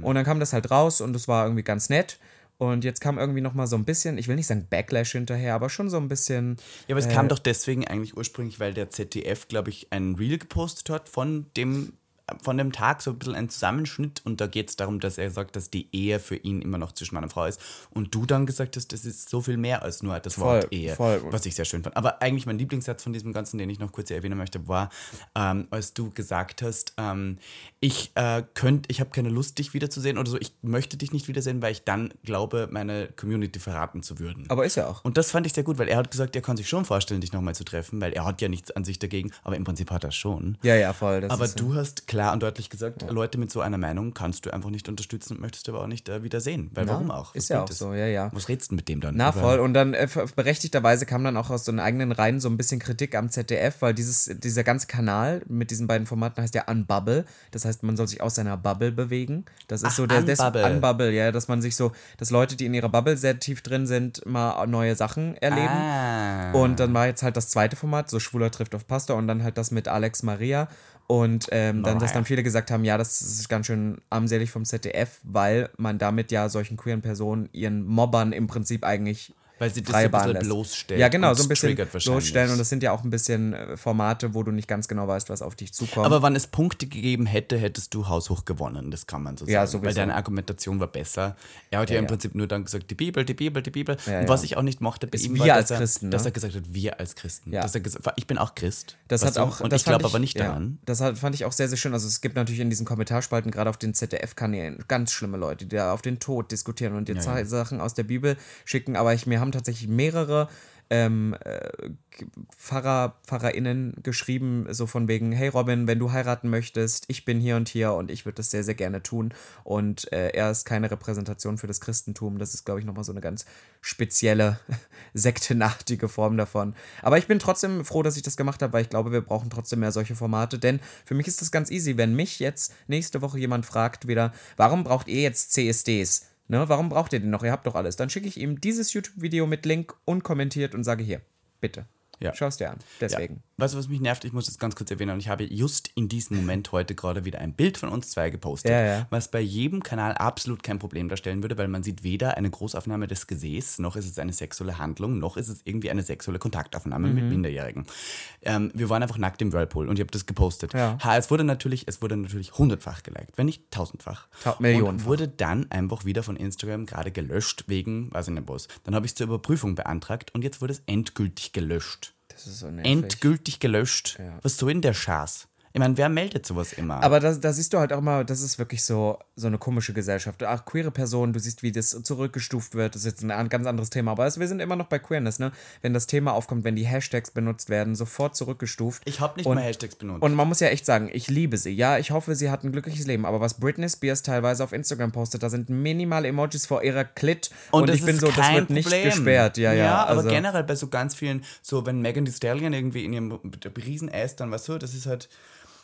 Und dann kam das halt raus und es war irgendwie ganz nett. Und jetzt kam irgendwie noch mal so ein bisschen, ich will nicht sagen Backlash hinterher, aber schon so ein bisschen. ja, aber es kam doch deswegen eigentlich ursprünglich, weil der ZDF, glaube ich, ein Reel gepostet hat von dem, von dem Tag, so ein bisschen ein Zusammenschnitt. Und da geht es darum, dass er sagt, dass die Ehe für ihn immer noch zwischen Mann und Frau ist. Und du dann gesagt hast, das ist so viel mehr als nur das Voll, Wort Ehe. voll. Was ich sehr schön fand. Aber eigentlich mein Lieblingssatz von diesem Ganzen, den ich noch kurz erwähnen möchte, war, ähm, als du gesagt hast, ähm, ich äh, könnt, ich habe keine Lust, dich wiederzusehen oder so, ich möchte dich nicht wiedersehen, weil ich dann glaube, meine Community verraten zu würden. Aber ist ja auch. Und das fand ich sehr gut, weil er hat gesagt, er kann sich schon vorstellen, dich nochmal zu treffen, weil er hat ja nichts an sich dagegen, aber im Prinzip hat er schon. Ja, ja, voll. Aber du hast klar und deutlich gesagt, Leute mit so einer Meinung kannst du einfach nicht unterstützen und möchtest du aber auch nicht äh, wieder sehen. Weil warum auch? ist Was ja bringt auch es? so, ja, ja. Was redst du mit dem dann? Na Aber- voll. Und dann äh, berechtigterweise kam dann auch aus so den eigenen Reihen so ein bisschen Kritik am ZDF, weil dieses, dieser ganze Kanal mit diesen beiden Formaten heißt ja Unbubble. Das heißt, man soll sich aus seiner Bubble bewegen. Das ist Ach, so der des- Unbubble. Unbubble, ja, dass man sich so, dass Leute, die in ihrer Bubble sehr tief drin sind, mal neue Sachen erleben. Ah. Und dann war jetzt halt das zweite Format, so Schwuler trifft auf Pastor und dann halt das mit Alex Maria. Und ähm, dann, dass dann viele gesagt haben, ja, das ist ganz schön armselig vom ZDF, weil man damit ja solchen queeren Personen, ihren Mobbern im Prinzip eigentlich Weil sie das freie Bahn lässt. bloßstellt Ja, genau, so ein bisschen bloßstellen. Und das sind ja auch ein bisschen äh, Formate, wo du nicht ganz genau weißt, was auf dich zukommt. Aber wann es Punkte gegeben hätte, hättest du haushoch gewonnen, das kann man so sagen. Ja, sowieso. Weil deine Argumentation war besser. Er hat ja, im ja. Prinzip nur dann gesagt, die Bibel, die Bibel, die Bibel. Ja, und was ich auch nicht mochte bei Ist ihm war, als dass, er, Christen, dass ne? er gesagt hat, wir als Christen. Ja. Dass er gesagt, ich bin auch Christ. Das hat auch, Und ich glaube aber nicht daran. Das hat, fand ich auch sehr, sehr schön. Also es gibt natürlich in diesen Kommentarspalten, gerade auf den ZDF-Kanälen, ganz schlimme Leute, die da auf den Tod diskutieren und dir. Sachen aus der Bibel schicken. Aber ich, mir haben tatsächlich mehrere ähm, äh, Pfarrer, PfarrerInnen geschrieben, so von wegen, hey Robin, wenn du heiraten möchtest, ich bin hier und hier und ich würde das sehr, sehr gerne tun. Und äh, er ist keine Repräsentation für das Christentum. Das ist, glaube ich, nochmal so eine ganz spezielle, sektenartige Form davon. Aber ich bin trotzdem froh, dass ich das gemacht habe, weil ich glaube, wir brauchen trotzdem mehr solche Formate. Denn für mich ist das ganz easy, wenn mich jetzt nächste Woche jemand fragt wieder, warum braucht ihr jetzt CSDs? Ne, warum braucht ihr den noch? Ihr habt doch alles. Dann schicke ich ihm dieses YouTube-Video mit Link unkommentiert und sage hier, bitte. Ja. Schau es dir an. Deswegen. Ja. Weißt du, was mich nervt? Ich muss das ganz kurz erwähnen. Und ich habe just in diesem Moment heute gerade wieder ein Bild von uns zwei gepostet, Ja, ja. was bei jedem Kanal absolut kein Problem darstellen würde, weil man sieht weder eine Großaufnahme des Gesäßs, noch ist es eine sexuelle Handlung, noch ist es irgendwie eine sexuelle Kontaktaufnahme Mhm. mit Minderjährigen. Ähm, wir waren einfach nackt im Whirlpool und ich habe das gepostet. Ja. Ha, es wurde natürlich, es wurde natürlich hundertfach geliked, wenn nicht tausendfach. Ta- Millionenfach. Und wurde dann einfach wieder von Instagram gerade gelöscht wegen, weiß ich nicht was. Dann habe ich es zur Überprüfung beantragt und jetzt wurde es endgültig gelöscht. Das ist so nervig. Endgültig gelöscht. Was soll denn der Schaß? Ich meine, wer meldet sowas immer? Aber da, da siehst du halt auch mal, das ist wirklich so, so eine komische Gesellschaft. Ach, queere Personen, du siehst, wie das zurückgestuft wird. Das ist jetzt ein an- ganz anderes Thema. Aber es, wir sind immer noch bei Queerness, ne? Wenn das Thema aufkommt, wenn die Hashtags benutzt werden, sofort zurückgestuft. ich habe nicht Und- mal Hashtags benutzt. Und man muss ja echt sagen, ich liebe sie. Ja, ich hoffe, sie hat ein glückliches Leben. Aber was Britney Spears teilweise auf Instagram postet, da sind minimale Emojis vor ihrer Klit. Und, das ich bin so, das wird nicht Problem. gesperrt. Ja, ja. aber also, generell bei so ganz vielen, so wenn Megan Thee Stallion irgendwie in ihrem riesen Ass dann, weißt du, das ist halt,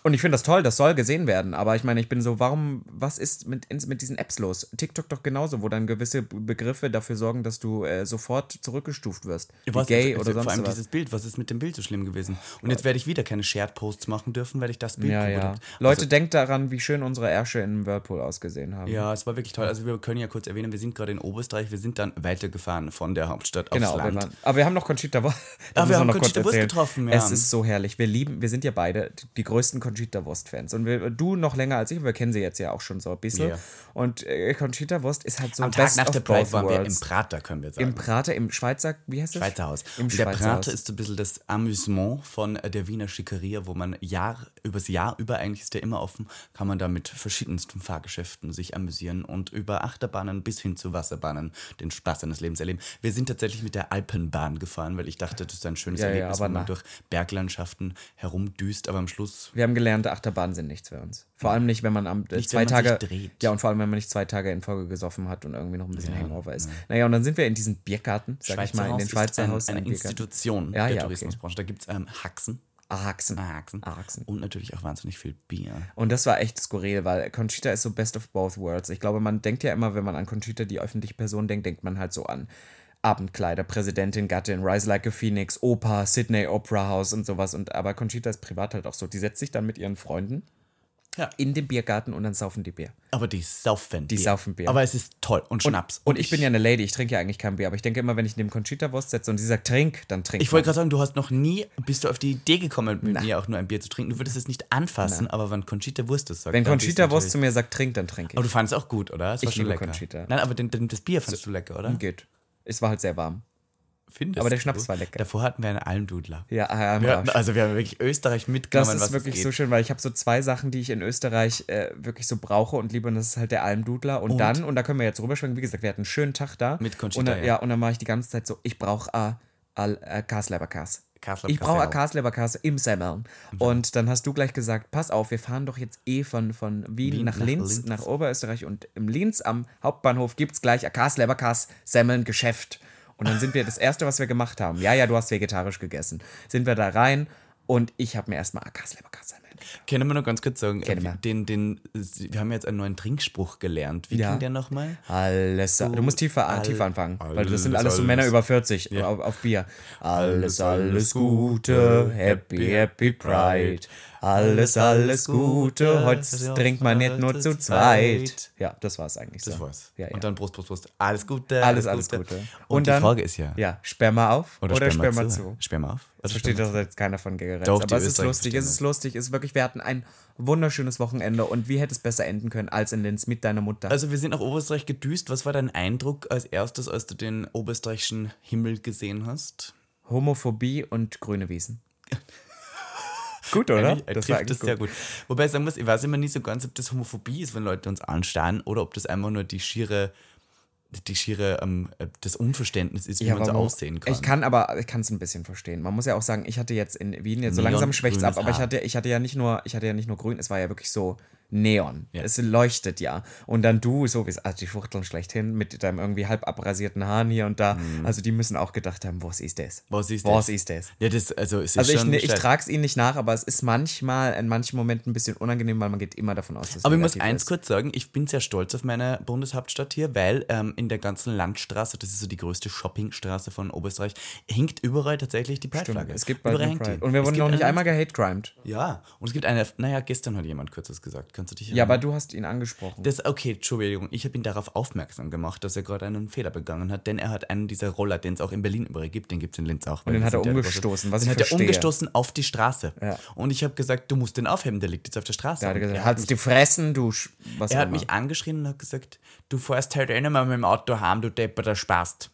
Und ich finde das toll, das soll gesehen werden. Aber ich meine, ich bin so, warum, was ist mit, mit diesen Apps los? TikTok doch genauso, wo dann gewisse Begriffe dafür sorgen, dass du äh, sofort zurückgestuft wirst. Wie was, gay also oder vor sonst allem was. dieses Bild, was ist mit dem Bild so schlimm gewesen? Und jetzt werde ich wieder keine Shared Posts machen dürfen, weil ich das Bild Ja, ja. gebuddelt- Leute, Also, denkt daran, wie schön unsere Ärsche in Whirlpool ausgesehen haben. ja, es war wirklich toll. Also wir können ja kurz erwähnen, wir sind gerade in Oberösterreich, wir sind dann weitergefahren von der Hauptstadt Genau, aufs wir Land. waren, aber wir haben noch Conchita Wurst. Ah, wir haben Conchita Wurst getroffen, ja. Es ist so herrlich. Wir lieben, wir sind ja beide die größten Conchita Wurst-Fans. Und wir, du noch länger als ich, wir kennen sie jetzt ja auch schon so ein bisschen. Ja. Und äh, Conchita Wurst ist halt so Am Tag best nach der Pride waren wir im. Prater, können wir sagen. Im Prater, im Schweizer, wie heißt das? Schweizer Haus. Im und der Prater ist so ein bisschen das Amüsement von äh, der Wiener Schickeria, wo man Jahr, übers Jahr über, eigentlich ist der immer offen, kann man da mit verschiedensten Fahrgeschäften sich amüsieren und über Achterbahnen bis hin zu Wasserbahnen den Spaß seines Lebens erleben. Wir sind tatsächlich mit der Alpenbahn gefahren, weil ich dachte, das ist ein schönes Ja, ja, Erlebnis, aber wenn man na. durch Berglandschaften herumdüst, aber am Schluss Wir haben gelernt, Achterbahnen sind nichts für uns. Vor allem nicht, wenn man am Nicht, zwei man Tage. dreht. Ja, und vor allem, wenn man nicht zwei Tage in Folge gesoffen hat und irgendwie noch ein bisschen Hangover ist. Naja, und dann sind wir in diesen Biergarten, sag ich mal, in den Schweizer ein, Haus. eine ein Biergarten. Institution Ja, der ja, okay. Tourismusbranche. Da gibt es ähm, Haxen. Ahxen. Haxen. Ahxen. Und natürlich auch wahnsinnig viel Bier. Und das war echt skurril, weil Conchita ist so best of both worlds. Ich glaube, man denkt ja immer, wenn man an Conchita, die öffentliche Person denkt, denkt man halt so an Abendkleider, Präsidentin, Gattin, Rise Like a Phoenix, Oper, Sydney Opera House und sowas. Und aber Conchita ist privat halt auch so. Die setzt sich dann mit ihren Freunden Ja. in den Biergarten und dann saufen die Bier. Aber die saufen Die saufen Bier. Aber es ist toll. Und Schnaps. Und ich bin ja eine Lady, ich trinke ja eigentlich kein Bier, aber ich denke immer, wenn ich neben Conchita Wurst setze und sie sagt, trink, dann trink. Ich wollte gerade sagen, du hast noch nie, bist du auf die Idee gekommen, mit mir auch nur ein Bier zu trinken. Du würdest es nicht anfassen, aber wenn Conchita Wurst das sagt. Wenn Conchita Wurst zu mir sagt, trink, dann trinke Aber ich. du fandest es auch gut, oder? Es war Ich schon lecker. Conchita. Nein, aber den, den, das Bier fandest du lecker, oder? Geht. Es war halt sehr warm. Findest Aber der du? Schnaps war lecker. Davor hatten wir einen Almdudler. Ja, ah, am Wir hatten, also wir haben wirklich Österreich mitgenommen, Das ist wirklich so schön, weil ich habe so zwei Sachen, die ich in Österreich äh, wirklich so brauche und liebe. Und das ist halt der Almdudler. Und, dann, und da können wir jetzt rüberschwenken, wie gesagt, wir hatten einen schönen Tag da. Mit Conchita, und dann, ja. ja. und dann war ich die ganze Zeit so, ich brauche äh, äh, Kasleberkas. Kasleberkas, Ich brauche eine Kasleberkas im Semmeln. Und dann hast du gleich gesagt, pass auf, wir fahren doch jetzt eh von, von Wien, Wien nach, nach Linz, Linz. nach Oberösterreich. Und im Linz am Hauptbahnhof gibt es gleich ein Kasleberkas Semmeln Geschäft. Und dann sind wir, das Erste, was wir gemacht haben, ja, ja, du hast vegetarisch gegessen, sind wir da rein und ich habe mir erstmal ein Kasleberkas Semmeln Können wir noch ganz kurz sagen, wir. den, den, wir haben jetzt einen neuen Trinkspruch gelernt. Wie Ja. ging der nochmal? Alles, du musst tiefer, all- tiefer anfangen, weil das sind alles, alles so alles. Männer über 40 auf, auf Bier. Alles, alles Gute, Happy, Happy Pride. Alles, alles Gute, heute trinkt man nicht nur zu zweit. Ja, das war's eigentlich so. Das war's. Ja, ja. Und dann Prost, Prost, Prost. Alles Gute. alles, alles Gute. Und, die Frage ist ja, ja, sperr mal auf oder, sperr sperr mal mal zu. zu. Sperr mal auf. Das Oder versteht doch jetzt keiner von die Aber es ist lustig, es ist lustig, es ist wirklich, wir hatten ein wunderschönes Wochenende und wie hätte es besser enden können als in Linz mit deiner Mutter? Also wir sind nach Oberösterreich gedüst. Was war dein Eindruck als erstes, als du den oberösterreichischen Himmel gesehen hast? Homophobie und grüne Wiesen. gut, oder? Eigentlich, er trifft das sehr gut. Wobei ich sagen muss, ich weiß immer nicht so ganz, ob das Homophobie ist, wenn Leute uns anstarren, oder ob das einfach nur die schiere, die schiere, ähm, äh, das Unverständnis ist, wie man so aussehen kann. Ich kann aber, ich kann es ein bisschen verstehen. Man muss ja auch sagen, ich hatte jetzt in Wien, jetzt so Neon langsam schwächt es ab, aber ich hatte, ich hatte ja nicht nur, ich hatte ja nicht nur grün, es war ja wirklich so Neon. Ja. Es leuchtet ja. Und dann du, so wie es, also die Fuchteln schlechthin, mit deinem irgendwie halb abrasierten Haaren hier und da. Also die müssen auch gedacht haben, was ist das? Mhm. Was ist Was das? ist das? Ja, das, also es ist Also ich, schon ne- ich stark. trage es ihnen nicht nach, aber es ist manchmal, in manchen Momenten ein bisschen unangenehm, weil man geht immer davon aus, dass es Aber ich muss eins ist. kurz sagen, ich bin sehr stolz auf meine Bundeshauptstadt hier, weil ähm, in der ganzen Landstraße, das ist so die größte Shoppingstraße von Oberösterreich, hinkt überall tatsächlich die Pride-Flagge. Es gibt Überall hängt. Pride. Und wir Es wurden noch nicht einmal gehate-crimed. Ja, und es gibt eine, naja, gestern hat jemand kurzes gesagt. Kannst du dich Ja, aber erinnern? du hast ihn angesprochen. Das, okay, Entschuldigung, ich habe ihn darauf aufmerksam gemacht, dass er gerade einen Fehler begangen hat, denn er hat einen dieser Roller, den es auch in Berlin überall gibt, den gibt es in Linz auch. Und den hat er ja umgestoßen, was den ich hat er verstehe. umgestoßen auf die Straße. Ja. Und ich habe gesagt, du musst den aufheben, der liegt jetzt auf der Straße. Da hat er gesagt, er halt's die Fressen, du, Sch- was er hat immer. mich angeschrien und hat gesagt, du fährst halt eh nicht mehr mit dem Auto heim, du Depper, der Spast.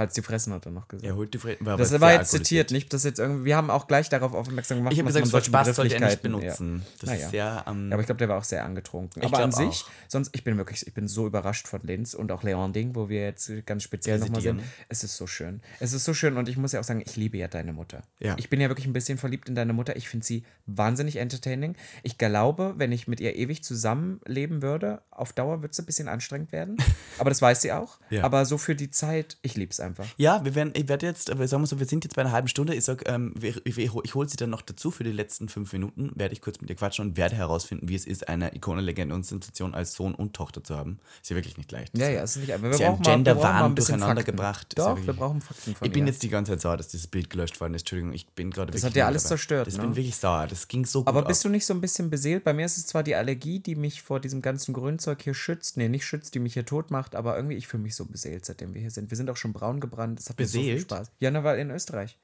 Halt's die Fressen, hat er noch gesagt. Er holt die Fre war das war jetzt zitiert, nicht? Das jetzt irgendwie, wir haben auch gleich darauf aufmerksam gemacht, Ich habe dass gesagt, man solche Spaß sollte er nicht benutzen. Ja. Das Naja. ist sehr, ähm, Ja, aber ich glaube, der war auch sehr angetrunken. Aber an sich, auch. sonst, ich bin wirklich, ich bin so überrascht von Linz und auch Leonding, wo wir jetzt ganz speziell nochmal sind. Es ist so schön. Es ist so schön und ich muss ja auch sagen, ich liebe ja deine Mutter. Ja. Ich bin ja wirklich ein bisschen verliebt in deine Mutter. Ich finde sie wahnsinnig entertaining. Ich glaube, wenn ich mit ihr ewig zusammenleben würde, auf Dauer wird es ein bisschen anstrengend werden. aber das weiß sie auch. Ja. Aber so für die Zeit, ich liebe es einfach. Ja, wir werden, ich werde jetzt, aber sagen wir so, wir sind jetzt bei einer halben Stunde. Ich sag, ähm, ich, ich, ich hole sie dann noch dazu für die letzten fünf Minuten, werde ich kurz mit ihr quatschen und werde herausfinden, wie es ist, eine Ikone, Legende und Sensation als Sohn und Tochter zu haben. Ist ja wirklich nicht leicht. Ja, ja, es ist nicht einfach. Wir mal Genderwahn ein bisschen durcheinander Fakten. gebracht. Ist Doch, ja wir wirklich- brauchen Fakten von Ich bin jetzt die ganze Zeit sauer, dass dieses Bild gelöscht worden ist. Entschuldigung, ich bin gerade wirklich. hat ja alles dabei. zerstört, Ich ne? bin wirklich sauer. Das ging so gut. Aber bist ab. du nicht so ein bisschen beseelt? Bei mir ist es zwar die Allergie, die mich vor diesem ganzen Grünzeug hier schützt. Nee, nicht schützt, die mich hier tot macht, aber irgendwie, ich fühle mich so beseelt, seitdem wir hier sind. Wir sind auch schon braun gebrannt. Es hat mir so viel Beseelt? Spaß. Ja, ne, weil in Österreich.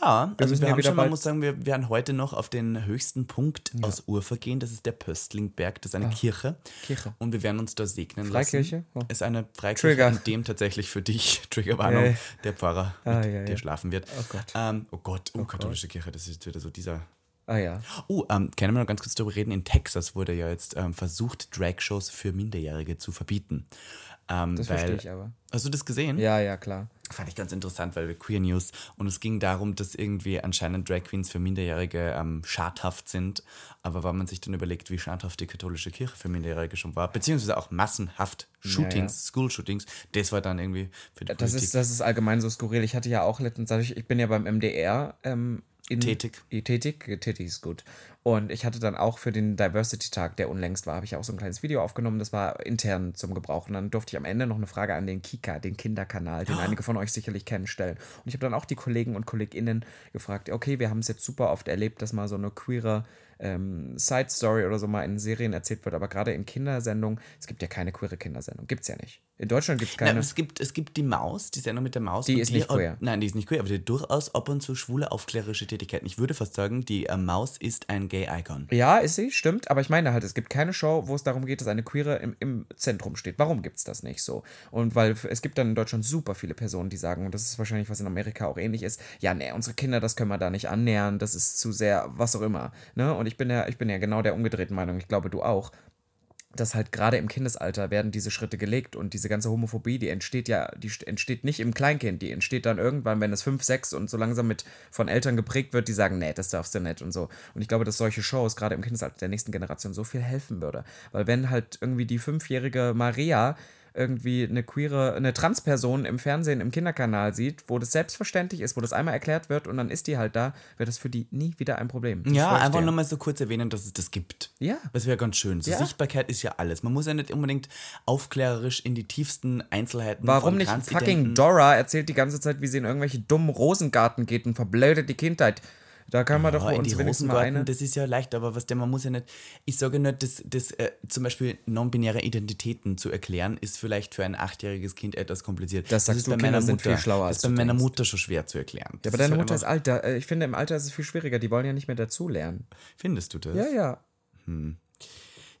Ja, also müssen wir ja haben schon, man muss sagen, wir werden heute noch auf den höchsten Punkt aus Urfa gehen. Das ist der Pöstlingberg, das ist eine Kirche. Ah, Kirche. Und wir werden uns da segnen Freikirche? lassen. Oh. Ist eine Freikirche, Trigger. in dem tatsächlich für dich, Triggerwarnung, Ja, ja. der Pfarrer Ah, mit ja, ja. dir schlafen wird. Oh Gott. Ähm, oh Gott, oh, katholische Kirche, das ist wieder so dieser Ah ja. Oh, ähm, können wir noch ganz kurz darüber reden? In Texas wurde ja jetzt ähm, versucht, Drag-Shows für Minderjährige zu verbieten. Ähm, Das weil, verstehe ich aber. Hast du das gesehen? Ja, ja, klar. Fand ich ganz interessant, weil wir Queer News und es ging darum, dass irgendwie anscheinend Drag Queens für Minderjährige ähm, schadhaft sind. Aber wenn man sich dann überlegt, wie schadhaft die katholische Kirche für Minderjährige schon war, beziehungsweise auch massenhaft Shootings, School-Shootings, das war dann irgendwie für die Das Politik ist, das ist allgemein so skurril. Ich hatte ja auch letztens, ich bin ja beim MDR ähm, in, Tätig. Tätig, tätig ist gut. Und ich hatte dann auch für den Diversity-Tag, der unlängst war, habe ich auch so ein kleines Video aufgenommen. Das war intern zum Gebrauch. Und dann durfte ich am Ende noch eine Frage an den Kika, den Kinderkanal, den einige von euch sicherlich kennen, stellen. Und ich habe dann auch die Kollegen und KollegInnen gefragt, okay, wir haben es jetzt super oft erlebt, dass mal so eine queere ähm, Side-Story oder so mal in Serien erzählt wird, aber gerade in Kindersendungen, es gibt ja keine queere Kindersendung. Gibt es ja nicht. In Deutschland gibt es keine. es, gibt, es gibt die Maus, die Sendung mit der Maus. Die ist nicht queer. Nein, die ist nicht queer, aber die hat durchaus ab und zu schwule aufklärerische Tätigkeiten. Ich würde fast sagen, die äh, Maus ist ein Gay-Icon. Ja, ist sie, stimmt. Aber ich meine halt, es gibt keine Show, wo es darum geht, dass eine Queere im, im Zentrum steht. Warum gibt es das nicht so? Und weil es gibt dann in Deutschland super viele Personen, die sagen, und das ist wahrscheinlich, was in Amerika auch ähnlich ist, ja, nee, unsere Kinder, das können wir da nicht annähern, das ist zu sehr, was auch immer. Ne? Und ich bin ja, ich bin ja genau der umgedrehten Meinung, ich glaube, du auch. Dass halt gerade im Kindesalter werden diese Schritte gelegt und diese ganze Homophobie, die entsteht ja, die st- entsteht nicht im Kleinkind, die entsteht dann irgendwann, wenn es fünf, sechs und so langsam mit von Eltern geprägt wird, die sagen, nee, das darfst du nicht und so. Und ich glaube, dass solche Shows gerade im Kindesalter der nächsten Generation so viel helfen würde. Weil wenn halt irgendwie die fünfjährige Maria irgendwie eine queere, eine Transperson im Fernsehen, im Kinderkanal sieht, wo das selbstverständlich ist, wo das einmal erklärt wird und dann ist die halt da, wird das für die nie wieder ein Problem. Das Ja, einfach nur mal so kurz erwähnen, dass es das gibt. Ja. Das wäre ganz schön. So Ja. Sichtbarkeit ist ja alles. Man muss ja nicht unbedingt aufklärerisch in die tiefsten Einzelheiten Warum nicht fucking Dora erzählt die ganze Zeit, wie sie in irgendwelche dummen Rosengarten geht und verblödet die Kindheit. Da kann man doch Ja, in uns die wenigstens mal eine. das ist ja leicht, aber was der, man muss ja nicht, ich sage nur, dass das äh, zum Beispiel non-binäre Identitäten zu erklären, ist vielleicht für ein achtjähriges Kind etwas kompliziert. Das sagst ist du, bei Kinder meiner sind Mutter, viel schlauer, Das ist bei meiner denkst. Mutter schon schwer zu erklären. Ja, Das aber deine halt Mutter ist alt. Äh, Ich finde, im Alter ist es viel schwieriger. Die wollen ja nicht mehr dazulernen. Findest du das? Ja, ja.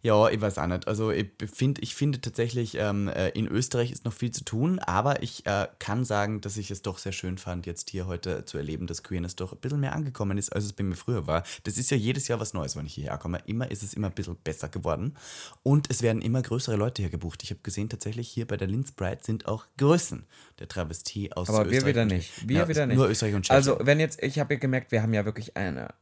Ja, ich weiß auch nicht. Also ich, find, ich finde tatsächlich, ähm, äh, in Österreich ist noch viel zu tun, aber ich äh, kann sagen, dass ich es doch sehr schön fand, jetzt hier heute zu erleben, dass Queerness doch ein bisschen mehr angekommen ist, als es bei mir früher war. Das ist ja jedes Jahr was Neues, wenn ich hierher komme. Immer ist es immer ein bisschen besser geworden und es werden immer größere Leute hier gebucht. Ich habe gesehen, tatsächlich hier bei der Linz Pride sind auch Größen der Travestie aus Aber wir Österreich wieder und- nicht. Wir Ja, wieder nicht. Nur Österreich und Tschechien. Also, wenn jetzt, ich habe ja gemerkt, wir haben ja wirklich eine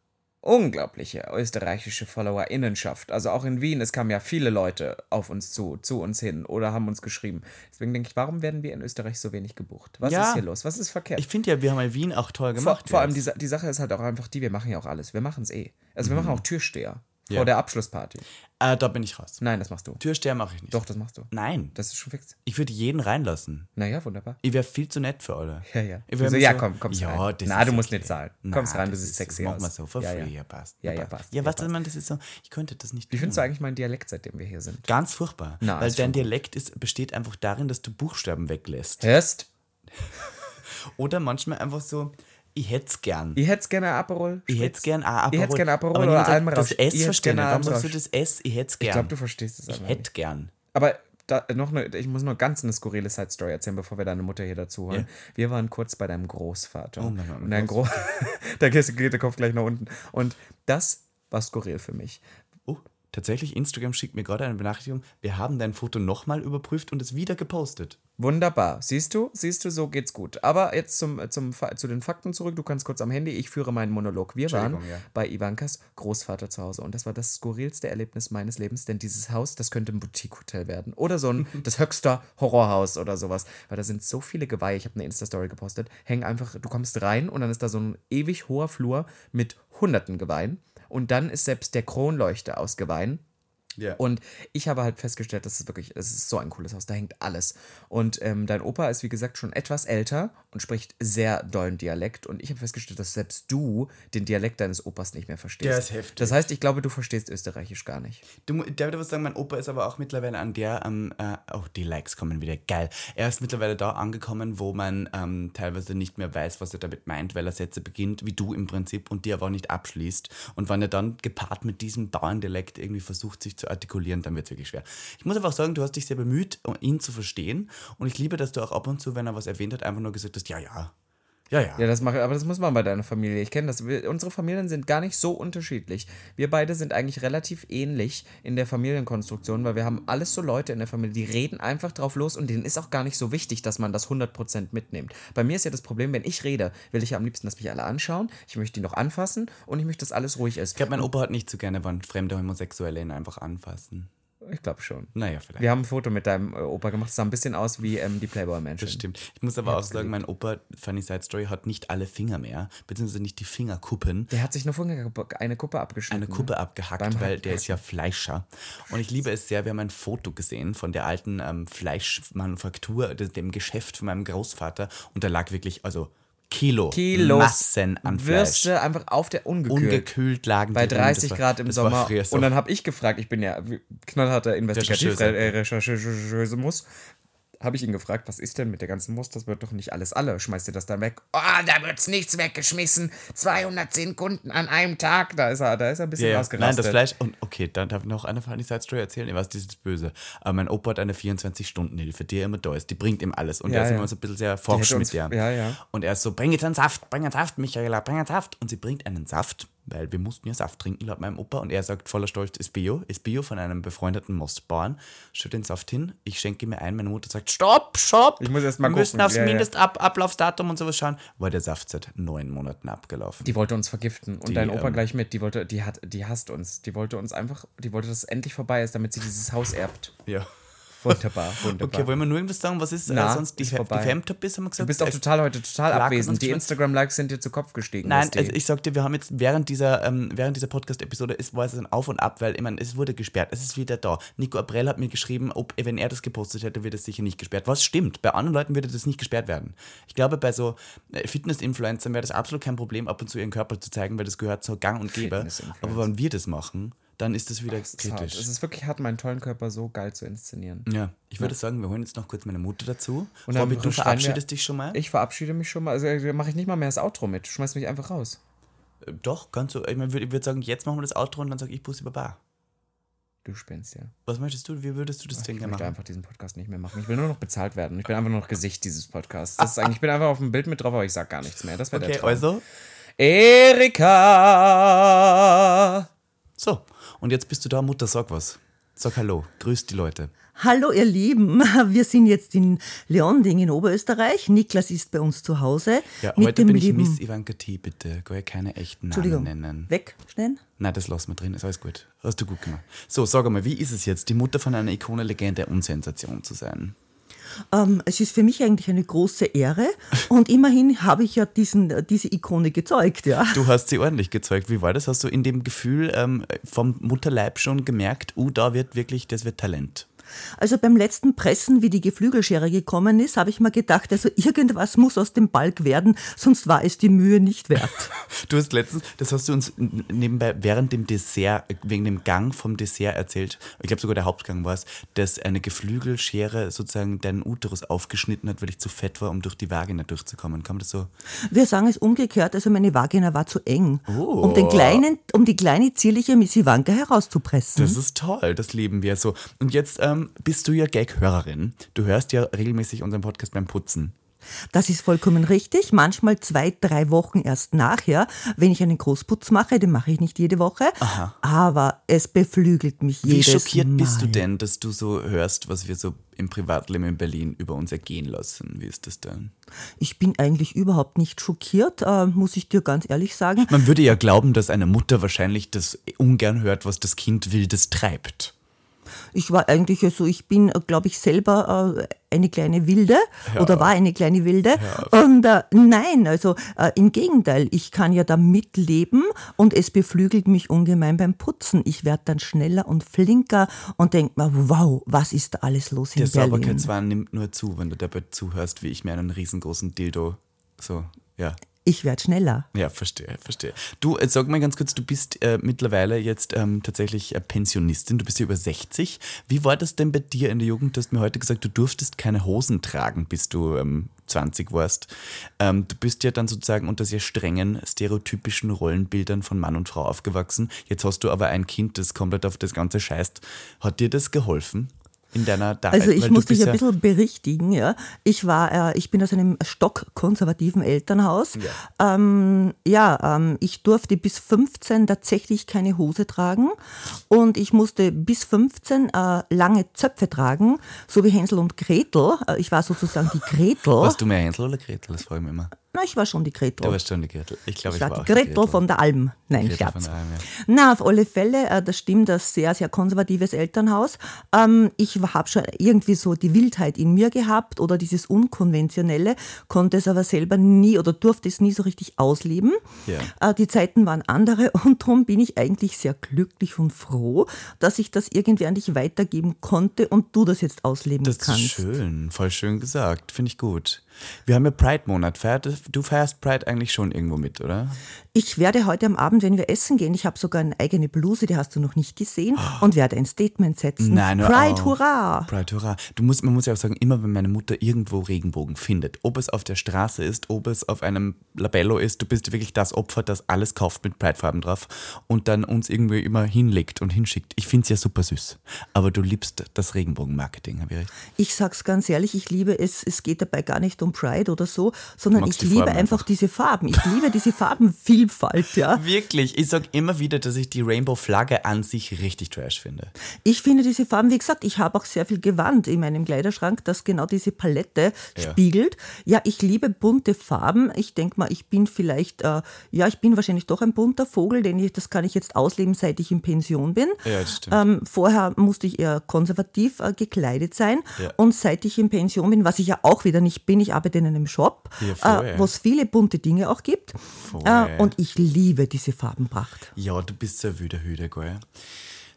unglaubliche österreichische FollowerInnenschaft. Also auch in Wien, es kamen ja viele Leute auf uns zu, zu uns hin oder haben uns geschrieben. Deswegen denke ich, warum werden wir in Österreich so wenig gebucht? Was Ja. ist hier los? Was ist verkehrt? ich finde ja, wir haben ja Wien auch toll vor, gemacht. vor allem die, die Sache ist halt auch einfach die, wir machen ja auch alles. Wir machen es eh. Also wir machen auch Türsteher Ja. vor der Abschlussparty. Äh, da bin ich raus. Nein, das machst du. Türsteher mache ich nicht. Doch, das machst du. Nein. Das ist schon fix. Ich würde jeden reinlassen. Naja, wunderbar. Ich wäre viel zu nett für alle. Ja, ja. Ich Also, ja, so- komm, kommst ja, rein. das Na, du musst okay. nicht zahlen. Na, Kommst rein, du das siehst ist- sexy Mach mal so, for Ja, free, ja. ja, passt. Ja, ja, passt. Ja, was passt. man, das ist so, ich könnte das nicht Wie findest du eigentlich meinen Dialekt, seitdem wir hier sind? Ganz furchtbar. Na, weil dein. Dialekt ist, besteht einfach darin, dass du Buchstaben weglässt. Hörst? Oder manchmal einfach so, ich hätte es gern. Ich hätte gerne Aperol. Ich hätte es gern auch Aperol. Ich hätt's gern Aperol Aber oder Almrausch. Das S Ich verstehen. Warum sagst du das S? Ich hätte es gern. Ich glaube, du verstehst es Ich einfach hätte nicht. gern. Aber da, noch eine, ich muss noch ganz eine skurrile Side-Story erzählen, bevor wir deine Mutter hier dazu holen. Ja. Wir waren kurz bei deinem Großvater. Oh mein Gott, und dein Gro da geht der Kopf gleich nach unten. Und das war skurril für mich. Tatsächlich, Instagram schickt mir gerade eine Benachrichtigung. Wir haben dein Foto nochmal überprüft und es wieder gepostet. Wunderbar. Siehst du? Siehst du, so geht's gut. Aber jetzt zum, zum, zu den Fakten zurück. Du kannst kurz am Handy. Ich führe meinen Monolog. Wir waren ja. bei Ivankas Großvater zu Hause. Und das war das skurrilste Erlebnis meines Lebens. Denn dieses Haus, das könnte ein Boutique-Hotel werden. Oder so ein, das höchste Horrorhaus oder sowas. Weil da sind so viele Geweihe. Ich habe eine Insta-Story gepostet. Hängen einfach, du kommst rein und dann ist da so ein ewig hoher Flur mit hunderten Geweihen. Und dann ist selbst der Kronleuchter aus Geweihen. Ja. Und ich habe halt festgestellt, das ist wirklich, es ist so ein cooles Haus, da hängt alles. Und ähm, dein Opa ist, wie gesagt, schon etwas älter und spricht sehr dollen Dialekt. Und ich habe festgestellt, dass selbst du den Dialekt deines Opas nicht mehr verstehst. Der ist heftig. Das heißt, ich glaube, du verstehst Österreichisch gar nicht. Du, mu- der würde was sagen, mein Opa ist aber auch mittlerweile an der, ähm, äh, oh, die Likes kommen wieder, geil. Er ist mittlerweile da angekommen, wo man ähm, teilweise nicht mehr weiß, was er damit meint, weil er Sätze beginnt, wie du im Prinzip, und die aber auch nicht abschließt. Und wenn er dann gepaart mit diesem Bauerndialekt irgendwie versucht, sich zu artikulieren, dann wird es wirklich schwer. Ich muss einfach sagen, du hast dich sehr bemüht, ihn zu verstehen. Und ich liebe, dass du auch ab und zu, wenn er was erwähnt hat, einfach nur gesagt hast, ja, ja. Ja, ja. Ja, das mache aber das muss man bei deiner Familie. Ich kenne das. Wir, unsere Familien sind gar nicht so unterschiedlich. Wir beide sind eigentlich relativ ähnlich in der Familienkonstruktion, weil wir haben alles so Leute in der Familie, die reden einfach drauf los und denen ist auch gar nicht so wichtig, dass man das 100% mitnimmt. Bei mir ist ja das Problem, wenn ich rede, will ich ja am liebsten, dass mich alle anschauen, ich möchte die noch anfassen und ich möchte, dass alles ruhig ist. Ich glaube, mein Opa hat nicht so gerne, wenn fremde Homosexuelle ihn einfach anfassen. Ich glaube schon. Naja, vielleicht. Wir haben ein Foto mit deinem äh, Opa gemacht, es sah ein bisschen aus wie ähm, die Playboy-Menschen. Das stimmt. Ich muss aber auch sagen, mein Opa, Funny Side Story, hat nicht alle Finger mehr, beziehungsweise nicht die Fingerkuppen. Der hat sich nur eine Kuppe abgeschnitten. Eine Kuppe abgehackt, weil der ist ja Fleischer. Und ich liebe es sehr, wir haben ein Foto gesehen von der alten ähm, Fleischmanufaktur, de- dem Geschäft von meinem Großvater. Und da lag wirklich, also Kilo, Kilos Massen an Fleisch. Würste einfach auf der ungekühlt. Ungekühlt lagen bei die drin. 30 Das war- Grad im Sommer. Und dann habe ich gefragt, ich bin ja knallharter Investigativrechercheuse, muss. Habe ich ihn gefragt, was ist denn mit der ganzen Wurst? Das wird doch nicht alles alle. Schmeißt ihr das dann weg? Oh, da wird's nichts weggeschmissen. 210 Kunden an einem Tag. Da ist er, da ist er ein bisschen Ja, ja. Nein, ausgerastet. das Fleisch. Und okay, dann darf ich noch eine Funny Side Story erzählen. Weiß, das ist böse. Aber mein Opa hat eine 24-Stunden-Hilfe, die er immer da ist. Die bringt ihm alles. Und Ja, er ist ja. immer so ein bisschen sehr forsch mit der. ja, ja. Und er ist so: bring jetzt einen Saft, bring einen Saft, Michaela, bring einen Saft. Und sie bringt einen Saft, weil wir mussten ja Saft trinken, laut meinem Opa. Und er sagt voller Stolz: ist Bio, ist Bio von einem befreundeten Mostbauern. Stellt den Saft hin, ich schenke mir ein. Meine Mutter sagt: Stopp, stopp. Ich muss erst mal Wir müssen gucken. aufs Ja, ja. Mindestablaufsdatum und sowas schauen. War der Saft seit neun Monaten abgelaufen. Die wollte uns vergiften. Und Die, dein Opa ähm, gleich mit. Die wollte, die hat, die hasst uns. Die wollte uns einfach, die wollte, dass es endlich vorbei ist, damit sie dieses Haus erbt. ja. Wunderbar, wunderbar. Okay, wollen wir nur irgendwas sagen? Was ist Na, äh, sonst die, ist vorbei. die Femtop ist, haben wir gesagt? Du bist auch Äh, total heute total lag abwesend. Die Instagram-Likes sind dir zu Kopf gestiegen. Nein, also ich sagte, wir haben jetzt während dieser, ähm, während dieser Podcast-Episode ist, war es ein Auf und Ab, weil ich meine, es wurde gesperrt, es ist wieder da. Nico Aprell hat mir geschrieben, ob, wenn er das gepostet hätte, wird es sicher nicht gesperrt. Was stimmt, bei anderen Leuten würde das nicht gesperrt werden. Ich glaube, bei so äh, Fitness-Influencern wäre das absolut kein Problem, ab und zu ihren Körper zu zeigen, weil das gehört so gang und gäbe. Aber wenn wir das machen, dann ist das wieder Es ist hart. kritisch. Es ist wirklich hart, meinen tollen Körper so geil zu inszenieren. ja, ich würde sagen, wir holen jetzt noch kurz meine Mutter dazu. Und dann Robby, du schreien wir- verabschiedest dich schon mal? Ich verabschiede mich schon mal. Also da mache ich nicht mal mehr das Outro mit. Du schmeißt mich einfach raus. Äh, Doch, kannst du. Ich, mein, würd- ich würde sagen, jetzt machen wir das Outro und dann sage ich Bussi Baba. Du spinnst ja. Was möchtest du? Wie würdest du das denn Ich gerne möchte machen? einfach diesen Podcast nicht mehr machen. Ich will nur noch bezahlt werden. Ich bin einfach nur noch Gesicht dieses Podcasts. Das ist eigentlich, ich bin einfach auf dem Bild mit drauf, aber ich sag gar nichts mehr. Das wäre Okay, der Traum. also. Erika! So, und jetzt bist du da, Mutter, sag was. Sag Hallo, grüß die Leute. Hallo ihr Lieben, wir sind jetzt in Leonding in Oberösterreich. Niklas ist bei uns zu Hause Ja, mit heute dem bin ich lieben Miss Ivanka T, bitte. Kann ja keine echten Namen nennen. weg, schnell. Nein, das lassen wir drin, ist alles gut. Hast du gut gemacht. So, sag einmal, wie ist es jetzt, die Mutter von einer Ikone, Legende und Sensation zu sein? Ähm, es ist für mich eigentlich eine große Ehre und immerhin habe ich ja diesen, äh, diese Ikone gezeugt. Ja. Du hast sie ordentlich gezeugt. Wie war das? Hast du in dem Gefühl ähm, vom Mutterleib schon gemerkt, uh, da wird wirklich, das wird Talent? Also beim letzten Pressen, wie die Geflügelschere gekommen ist, habe ich mir gedacht, also irgendwas muss aus dem Balk werden, sonst war es die Mühe nicht wert. Du hast letztens, das hast du uns nebenbei während dem Dessert, äh, wegen dem Gang vom Dessert erzählt, ich glaube sogar der Hauptgang war es, dass eine Geflügelschere sozusagen deinen Uterus aufgeschnitten hat, weil ich zu fett war, um durch die Vagina durchzukommen. Kann man das so? Wir sagen es umgekehrt, also meine Vagina war zu eng, Oh. um, den kleinen, um die kleine zierliche Miss Ivanka herauszupressen. Das ist toll, das lieben wir so. Und jetzt ähm, bist du ja Gag-Hörerin. Du hörst ja regelmäßig unseren Podcast beim Putzen. Das ist vollkommen richtig. Manchmal zwei, drei Wochen erst nachher, wenn ich einen Großputz mache, den mache ich nicht jede Woche. Aber es beflügelt mich Wie jedes schockiert Mal. bist du denn, dass du so hörst, was wir so im Privatleben in Berlin über uns ergehen lassen? Wie ist das denn? Ich bin eigentlich überhaupt nicht schockiert, äh, muss ich dir ganz ehrlich sagen. Man würde ja glauben, dass eine Mutter wahrscheinlich das ungern hört, was das Kind Wildes treibt. Ich war eigentlich, also ich bin, glaube ich, selber äh, eine kleine Wilde ja. oder war eine kleine Wilde. Ja. Und äh, nein, also äh, im Gegenteil, ich kann ja da mitleben und es beflügelt mich ungemein beim Putzen. Ich werde dann schneller und flinker und denke mir, wow, was ist da alles los in Der Berlin? Der Sauberkeitswahn nimmt nur zu, wenn du dabei zuhörst, wie ich mir einen riesengroßen Dildo so, ja, ich werde schneller. Ja, verstehe, verstehe. Du, äh, sag mal ganz kurz, du bist äh, mittlerweile jetzt ähm, tatsächlich äh, Pensionistin, du bist ja über 60. Wie war das denn bei dir in der Jugend? Du hast mir heute gesagt, du durftest keine Hosen tragen, bis du ähm, 20 warst. Ähm, du bist ja dann sozusagen unter sehr strengen, stereotypischen Rollenbildern von Mann und Frau aufgewachsen. Jetzt hast du aber ein Kind, das komplett auf das Ganze scheißt. Hat dir das geholfen? In deiner Dach Also ich muss dich ein bisschen berichtigen. Ja. Ich, war, äh, ich bin aus einem stockkonservativen Elternhaus. Ja, ähm, ja ähm, ich durfte bis 15 tatsächlich keine Hose tragen und ich musste bis 15 äh, lange Zöpfe tragen, so wie Hänsel und Gretel. Äh, ich war sozusagen die Gretel. Warst du mehr Hänsel oder Gretel? Das freue ich mich immer. Na, ich war schon die Gretel. Du warst schon die Gretel. Ich glaube, ich, ich war, war die Gretel, Gretel, von der Alm. Nein, Gretel Scherz. Alm, ja. Na, auf alle Fälle, äh, das stimmt, das sehr, sehr konservatives Elternhaus. Ähm, ich habe schon irgendwie so die Wildheit in mir gehabt oder dieses Unkonventionelle, konnte es aber selber nie oder durfte es nie so richtig ausleben. Ja. Äh, die Zeiten waren andere und darum bin ich eigentlich sehr glücklich und froh, dass ich das irgendwie an dich weitergeben konnte und du das jetzt ausleben das kannst. Das ist schön, voll schön gesagt, finde ich gut. Wir haben ja Pride-Monat. Du feierst Pride eigentlich schon irgendwo mit, oder? Ich werde heute am Abend, wenn wir essen gehen, ich habe sogar eine eigene Bluse, die hast du noch nicht gesehen, oh. und werde ein Statement setzen. Nein, Pride, oh. hurra! Pride, hurra! Du musst, man muss ja auch sagen, immer wenn meine Mutter irgendwo Regenbogen findet, ob es auf der Straße ist, ob es auf einem Labello ist, du bist wirklich das Opfer, das alles kauft mit Pride-Farben drauf und dann uns irgendwie immer hinlegt und hinschickt. Ich finde es ja super süß. Aber du liebst das Regenbogen-Marketing, habe ich recht? Ich sag's ganz ehrlich, ich liebe es, es geht dabei gar nicht um Pride oder so, sondern ich liebe einfach, einfach diese Farben. Ich liebe diese Farbenvielfalt, ja. Wirklich, ich sage immer wieder, dass ich die Rainbow-Flagge an sich richtig trash finde. Ich finde diese Farben, wie gesagt, ich habe auch sehr viel Gewand in meinem Kleiderschrank, das genau diese Palette ja. spiegelt. Ja, ich liebe bunte Farben. Ich denke mal, ich bin vielleicht, äh, ja, ich bin wahrscheinlich doch ein bunter Vogel, denn ich, das kann ich jetzt ausleben, seit ich in Pension bin. Ja, das stimmt. Ähm, vorher musste ich eher konservativ äh, gekleidet sein ja. und seit ich in Pension bin, was ich ja auch wieder nicht bin, ich arbeite in einem Shop, ja, äh, wo es viele bunte Dinge auch gibt. Äh, und ich liebe diese Farbenpracht. Ja, du bist sehr wüder Hüde, gell?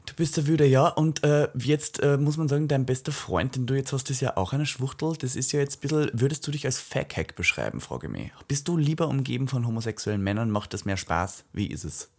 Du bist der Wüder, ja. Und äh, jetzt äh, muss man sagen, dein bester Freund, den du jetzt hast, ist ja auch eine Schwuchtel. Das ist ja jetzt ein bisschen, würdest du dich als Fag-Hack beschreiben, frage ich mich. Bist du lieber umgeben von homosexuellen Männern? Macht das mehr Spaß? Wie ist es?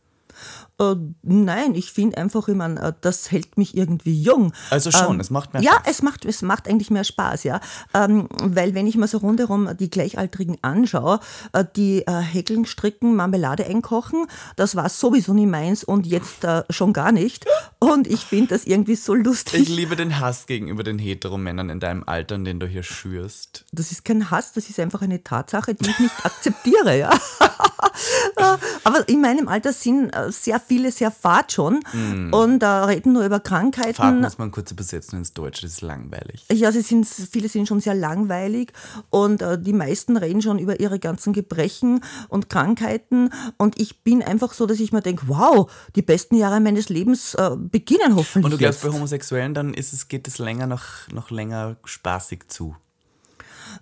Äh, nein, ich finde einfach, ich mein, äh, das hält mich irgendwie jung. Also schon, ähm, es macht mehr Spaß. Ja, es macht, es macht eigentlich mehr Spaß, ja. Ähm, weil wenn ich mir so rundherum die Gleichaltrigen anschaue, äh, die äh, häkeln, stricken, Marmelade einkochen, das war sowieso nie meins und jetzt äh, schon gar nicht. Und ich finde das irgendwie so lustig. Ich liebe den Hass gegenüber den Heteromännern in deinem Alter, den du hier schürst. Das ist kein Hass, das ist einfach eine Tatsache, die ich nicht akzeptiere, ja. Aber in meinem Alter sind sehr viele sehr fad schon mm. und äh, reden nur über Krankheiten. Fad muss man kurz übersetzen ins Deutsche, das ist langweilig. Ja, sie sind, viele sind schon sehr langweilig und äh, die meisten reden schon über ihre ganzen Gebrechen und Krankheiten und ich bin einfach so, dass ich mir denke, wow, die besten Jahre meines Lebens äh, beginnen hoffentlich Und du glaubst, jetzt. bei Homosexuellen dann ist es, geht es länger noch, noch länger spaßig zu?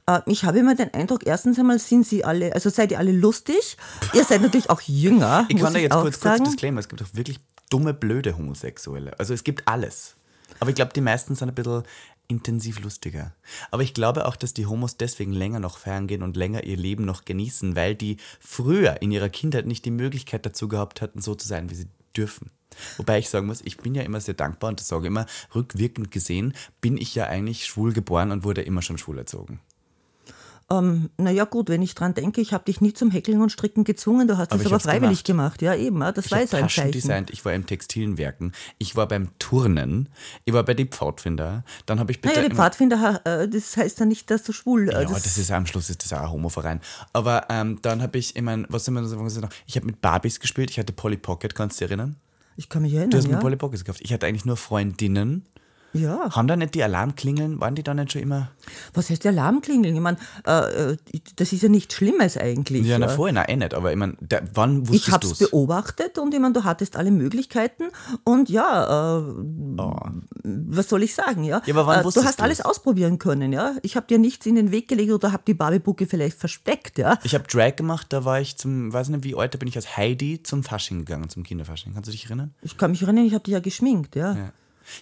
Äh, ich habe immer den Eindruck, erstens einmal sind sie alle, also seid ihr alle lustig. Ihr seid natürlich auch jünger. Ich kann da jetzt kurz, kurz Disclaimer, es gibt auch wirklich dumme, blöde Homosexuelle. Also es gibt alles. Aber ich glaube, die meisten sind ein bisschen intensiv lustiger. Aber ich glaube auch, dass die Homos deswegen länger noch feiern gehen und länger ihr Leben noch genießen, weil die früher in ihrer Kindheit nicht die Möglichkeit dazu gehabt hatten, so zu sein, wie sie dürfen. Wobei ich sagen muss, ich bin ja immer sehr dankbar und das sage ich immer, rückwirkend gesehen bin ich ja eigentlich schwul geboren und wurde immer schon schwul erzogen. Ähm, naja gut, wenn ich dran denke, ich habe dich nie zum Häkeln und Stricken gezwungen, du hast es aber, aber freiwillig gemacht. gemacht. Ja, eben, das ich war jetzt ein Zeichen. Designt. Ich war im Textilenwerken, ich war beim Turnen, ich war bei den Pfadfinder, dann habe ich bitte... Naja, die Pfadfinder, äh, das heißt ja nicht, dass du schwul... Äh, ja, das, das ist am Schluss ist das auch ein Homoverein. Aber ähm, dann habe ich, ich meine, was sind wir noch? Ich habe mit Barbies gespielt, ich hatte Polly Pocket, kannst du dich erinnern? Ich kann mich erinnern, Du hast ja. mir Polly Pockets gekauft. Ich hatte eigentlich nur Freundinnen Ja. Haben da nicht die Alarmklingeln, waren die da nicht schon immer? Was heißt die Alarmklingeln? Ich meine, äh, äh, das ist ja nichts Schlimmes eigentlich. Ja, na äh. vorhin auch eh nicht, aber ich meine, der- wann wusstest Ich habe es beobachtet und ich meine, du hattest alle Möglichkeiten und ja, äh, was soll ich sagen, ja? Ja, aber wann äh, du wusstest hast du's? alles ausprobieren können, ja? Ich habe dir nichts in den Weg gelegt oder habe die Barbie-Bucke vielleicht versteckt, ja? Ich habe Drag gemacht, da war ich zum, weiß nicht wie alt, da bin ich als Heidi zum Fasching gegangen, zum Kinderfasching. Kannst du dich erinnern? Ich kann mich erinnern, ich habe dich ja geschminkt, ja. Ja.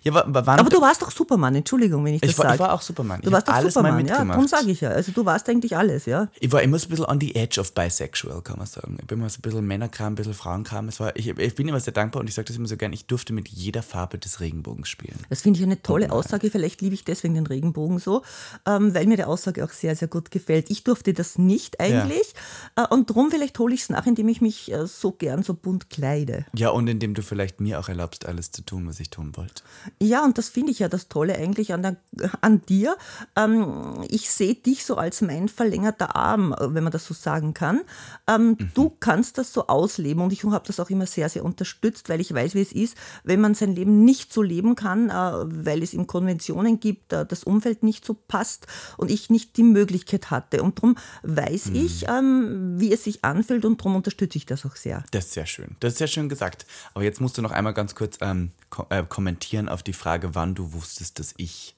Ja, aber, aber wann? Aber du warst doch Superman, Entschuldigung, wenn ich das war, sage. ich war auch Superman. Du ich warst doch alles Superman, ja, darum sage ich ja. Also du warst eigentlich alles, ja. Ich war immer so ein bisschen on the edge of bisexual, kann man sagen. Ich bin immer so ein bisschen Männerkram, ein bisschen Frauenkram. Es war, ich, ich bin immer sehr dankbar und ich sage das immer so gern, ich durfte mit jeder Farbe des Regenbogens spielen. Das finde ich eine tolle Aussage. Vielleicht liebe ich deswegen den Regenbogen so, ähm, weil mir die Aussage auch sehr, sehr gut gefällt. Ich durfte das nicht eigentlich äh, und darum vielleicht hole ich es nach, indem ich mich äh, so gern so bunt kleide. Ja, und indem du vielleicht mir auch erlaubst, alles zu tun, was ich tun wollte. Ja, und das finde ich ja das Tolle eigentlich an, der, an dir. Ähm, ich sehe dich so als mein verlängerter Arm, wenn man das so sagen kann. Ähm, Du kannst das so ausleben und ich habe das auch immer sehr, sehr unterstützt, weil ich weiß, wie es ist, wenn man sein Leben nicht so leben kann, äh, weil es ihm Konventionen gibt, äh, das Umfeld nicht so passt und ich nicht die Möglichkeit hatte. Und darum weiß ich, ähm, wie es sich anfühlt und darum unterstütze ich das auch sehr. Das ist sehr schön. Das ist sehr schön gesagt. Aber jetzt musst du noch einmal ganz kurz ähm, ko äh, kommentieren auf die Frage, wann du wusstest, dass ich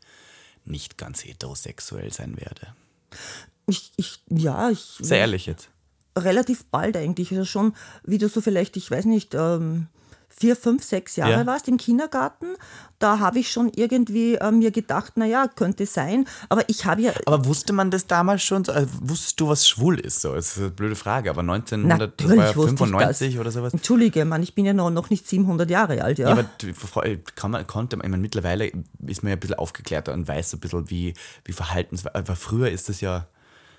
nicht ganz heterosexuell sein werde. Ich, ich, ja, ich. Sehr ehrlich jetzt. relativ bald eigentlich. Also schon, wie du so vielleicht, ich weiß nicht, ähm, vier, fünf, sechs Jahre Ja. warst im Kindergarten. Da habe ich schon irgendwie äh, mir gedacht, naja, könnte sein. Aber ich habe ja. Aber wusste man das damals schon? so? Also, wusstest du, was schwul ist? So, das ist eine blöde Frage. Aber Natürlich 1995 wusste ich das. oder sowas. Entschuldige, Mann, ich bin ja noch, noch nicht 700 Jahre alt, ja. Ja, aber du- kann man, konnte man, ich meine, mittlerweile ist man ja ein bisschen aufgeklärter und weiß so ein bisschen, wie, wie Verhaltens, aber früher ist das ja,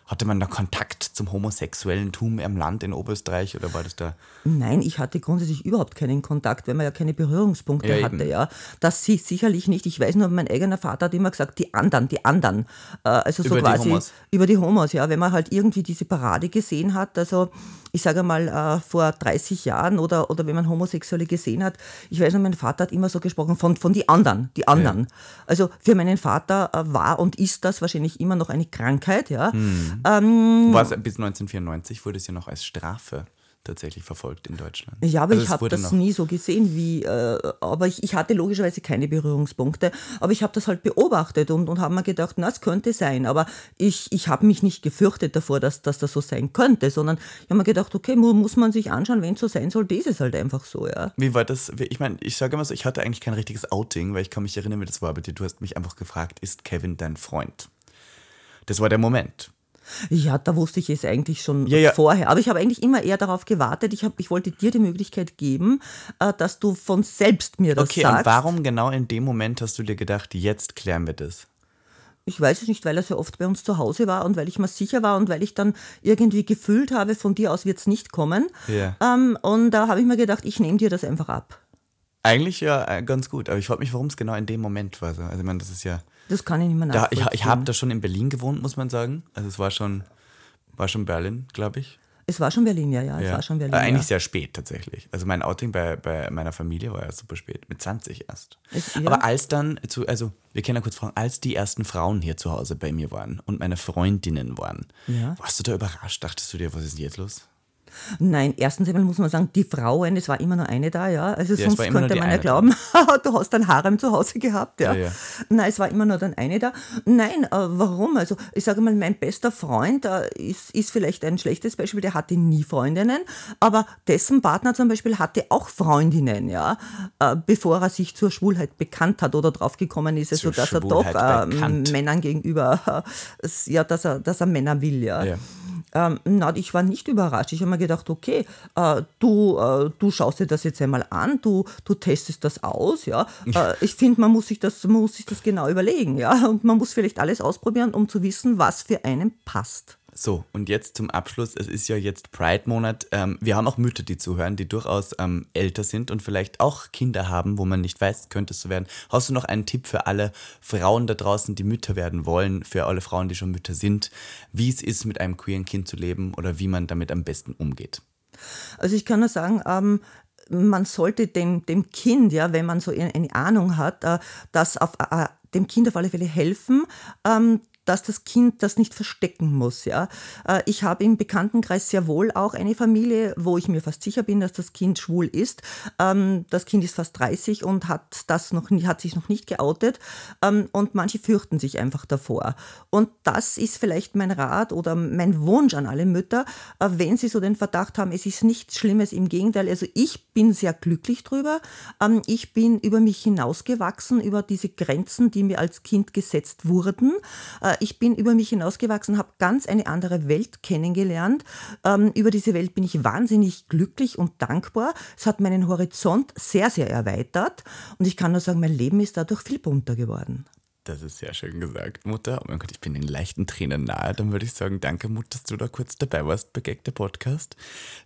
hatte man da Kontakt zum homosexuellen Tum im Land in Oberösterreich oder war das da? Nein, ich hatte grundsätzlich überhaupt keinen Kontakt, weil man ja keine Berührungspunkte Ja, hatte. eben. Ja, das si- sicherlich nicht. Ich weiß nur, mein eigener Vater hat immer gesagt, die anderen, die anderen. Äh, also so Über die quasi Homos. über die Homos. Ja, wenn man halt irgendwie diese Parade gesehen hat, also ich sage mal äh, vor 30 Jahren oder oder wenn man Homosexuelle gesehen hat, ich weiß nur, mein Vater hat immer so gesprochen von von die anderen, die anderen. Also für meinen Vater äh, war und ist das wahrscheinlich immer noch eine Krankheit. Ja. Hm. Hm. War es, bis 1994 wurde es ja noch als Strafe tatsächlich verfolgt in Deutschland. Ja, aber Also ich habe das nie so gesehen wie, äh, aber ich, ich hatte logischerweise keine Berührungspunkte, aber ich habe das halt beobachtet und, und habe mir gedacht, na, es könnte sein, aber ich, ich habe mich nicht gefürchtet davor, dass, dass das so sein könnte, sondern ich habe mir gedacht, okay, mu muss man sich anschauen, wenn es so sein soll, das ist halt einfach so, ja. Wie war das? Ich meine, ich sage immer so, ich hatte eigentlich kein richtiges Outing, weil ich kann mich erinnern, wie das war bei dir. Du hast mich einfach gefragt, ist Kevin dein Freund? Das war der Moment. Ja, da wusste ich es eigentlich schon Ja, ja. vorher. Aber ich habe eigentlich immer eher darauf gewartet. Ich, hab, ich wollte dir die Möglichkeit geben, äh, dass du von selbst mir das Okay, sagst. und warum genau in dem Moment hast du dir gedacht, jetzt klären wir das? Ich weiß es nicht, weil er so oft bei uns zu Hause war und weil ich mir sicher war und weil ich dann irgendwie gefühlt habe, von dir aus wird es nicht kommen. Ja. Ähm, und da habe ich mir gedacht, ich nehme dir das einfach ab. Eigentlich ja äh, ganz gut, aber ich frage mich, warum es genau in dem Moment war. So. Also ich meine, das ist ja. Das kann ich nicht mehr Da, ich nachvollziehen. ich habe da schon in Berlin gewohnt, muss man sagen. Also es war schon, war schon Berlin, glaube ich. es war schon Berlin, ja, ja, es Ja. war schon Berlin. Eigentlich ja. sehr spät tatsächlich. Also mein Outing bei, bei meiner Familie war ja super spät, mit 20 erst. Es- ja. Aber als dann, zu, also wir können ja kurz fragen, als die ersten Frauen hier zu Hause bei mir waren und meine Freundinnen waren, warst du da überrascht? Dachtest du dir, was ist denn jetzt los? Nein, erstens einmal muss man sagen, die Frauen, es war immer nur eine da, ja. Also es sonst könnte man ja glauben, du hast ein Harem zu Hause gehabt, ja. Ja, ja. Nein, es war immer nur dann eine da. Nein, äh, warum? Also ich sage mal, mein bester Freund äh, ist, ist vielleicht ein schlechtes Beispiel, der hatte nie Freundinnen, aber dessen Partner zum Beispiel hatte auch Freundinnen, ja, äh, bevor er sich zur Schwulheit bekannt hat oder draufgekommen ist, also dass er doch Schwulheit äh, bekannt. Männern gegenüber, ja, dass er, dass er Männer will, ja. Ja. Ähm, na, ich war nicht überrascht. Ich habe mir gedacht, okay, äh, du, äh, du schaust dir das jetzt einmal an, du, du testest das aus, ja. Äh, ich finde, man muss sich das, man muss sich das genau überlegen, ja. Und man muss vielleicht alles ausprobieren, um zu wissen, was für einen passt. So, und jetzt zum Abschluss. Es ist ja jetzt Pride-Monat. Ähm, wir haben auch Mütter, die zuhören, die durchaus ähm, älter sind und vielleicht auch Kinder haben, wo man nicht weiß, könnte es so werden. Hast du noch einen Tipp für alle Frauen da draußen, die Mütter werden wollen, für alle Frauen, die schon Mütter sind, wie es ist, mit einem queeren Kind zu leben oder wie man damit am besten umgeht? Also ich kann nur sagen, ähm, man sollte dem, dem Kind, ja, wenn man so eine Ahnung hat, äh, das auf, äh, dem Kind auf alle Fälle helfen, ähm, dass das Kind das nicht verstecken muss. Ja. Äh, ich habe im Bekanntenkreis sehr wohl auch eine Familie, wo ich mir fast sicher bin, dass das Kind schwul ist. Ähm, das Kind ist fast 30 und hat, das noch, hat sich noch nicht geoutet ähm, und manche fürchten sich einfach davor. Und das ist vielleicht mein Rat oder mein Wunsch an alle Mütter, äh, wenn sie so den Verdacht haben, es ist nichts Schlimmes, im Gegenteil. Also ich bin sehr glücklich drüber. Ähm, ich bin über mich hinausgewachsen, über diese Grenzen, die mir als Kind gesetzt wurden. Äh, ich bin über mich hinausgewachsen, habe ganz eine andere Welt kennengelernt. Ähm, über diese Welt bin ich wahnsinnig glücklich und dankbar. Es hat meinen Horizont sehr, sehr erweitert und ich kann nur sagen, mein Leben ist dadurch viel bunter geworden. Das ist sehr schön gesagt, Mutter. Oh mein Gott, ich bin in leichten Tränen nahe. Dann würde ich sagen, danke, Mutter, dass du da kurz dabei warst bei Podcast.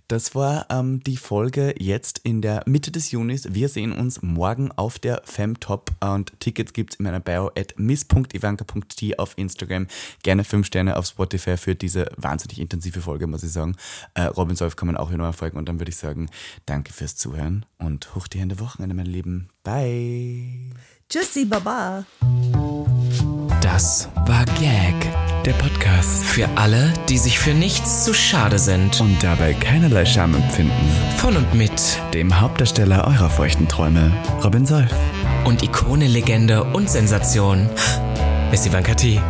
Das war ähm, die Folge jetzt in der Mitte des Junis. Wir sehen uns morgen auf der Femtop und Tickets gibt es in meiner Bio at miss.ivanka.t auf Instagram. Gerne fünf Sterne auf Spotify für diese wahnsinnig intensive Folge, muss ich sagen. Äh, Robin Solf kann man auch hier noch erfolgen und dann würde ich sagen, danke fürs Zuhören und hoch die Hände Wochenende, meine Lieben. Bye. Tschüssi, Baba. Das war Gag, der Podcast. Für alle, die sich für nichts zu schade sind. Und dabei keinerlei Scham empfinden. Von und mit dem Hauptdarsteller eurer feuchten Träume, Robin Solf. Und Ikone, Legende und Sensation, Miss Ivanka T.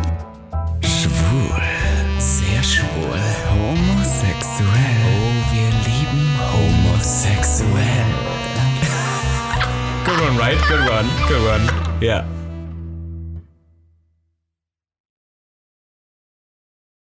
Schwul. One, right? Good one. Good one. Yeah.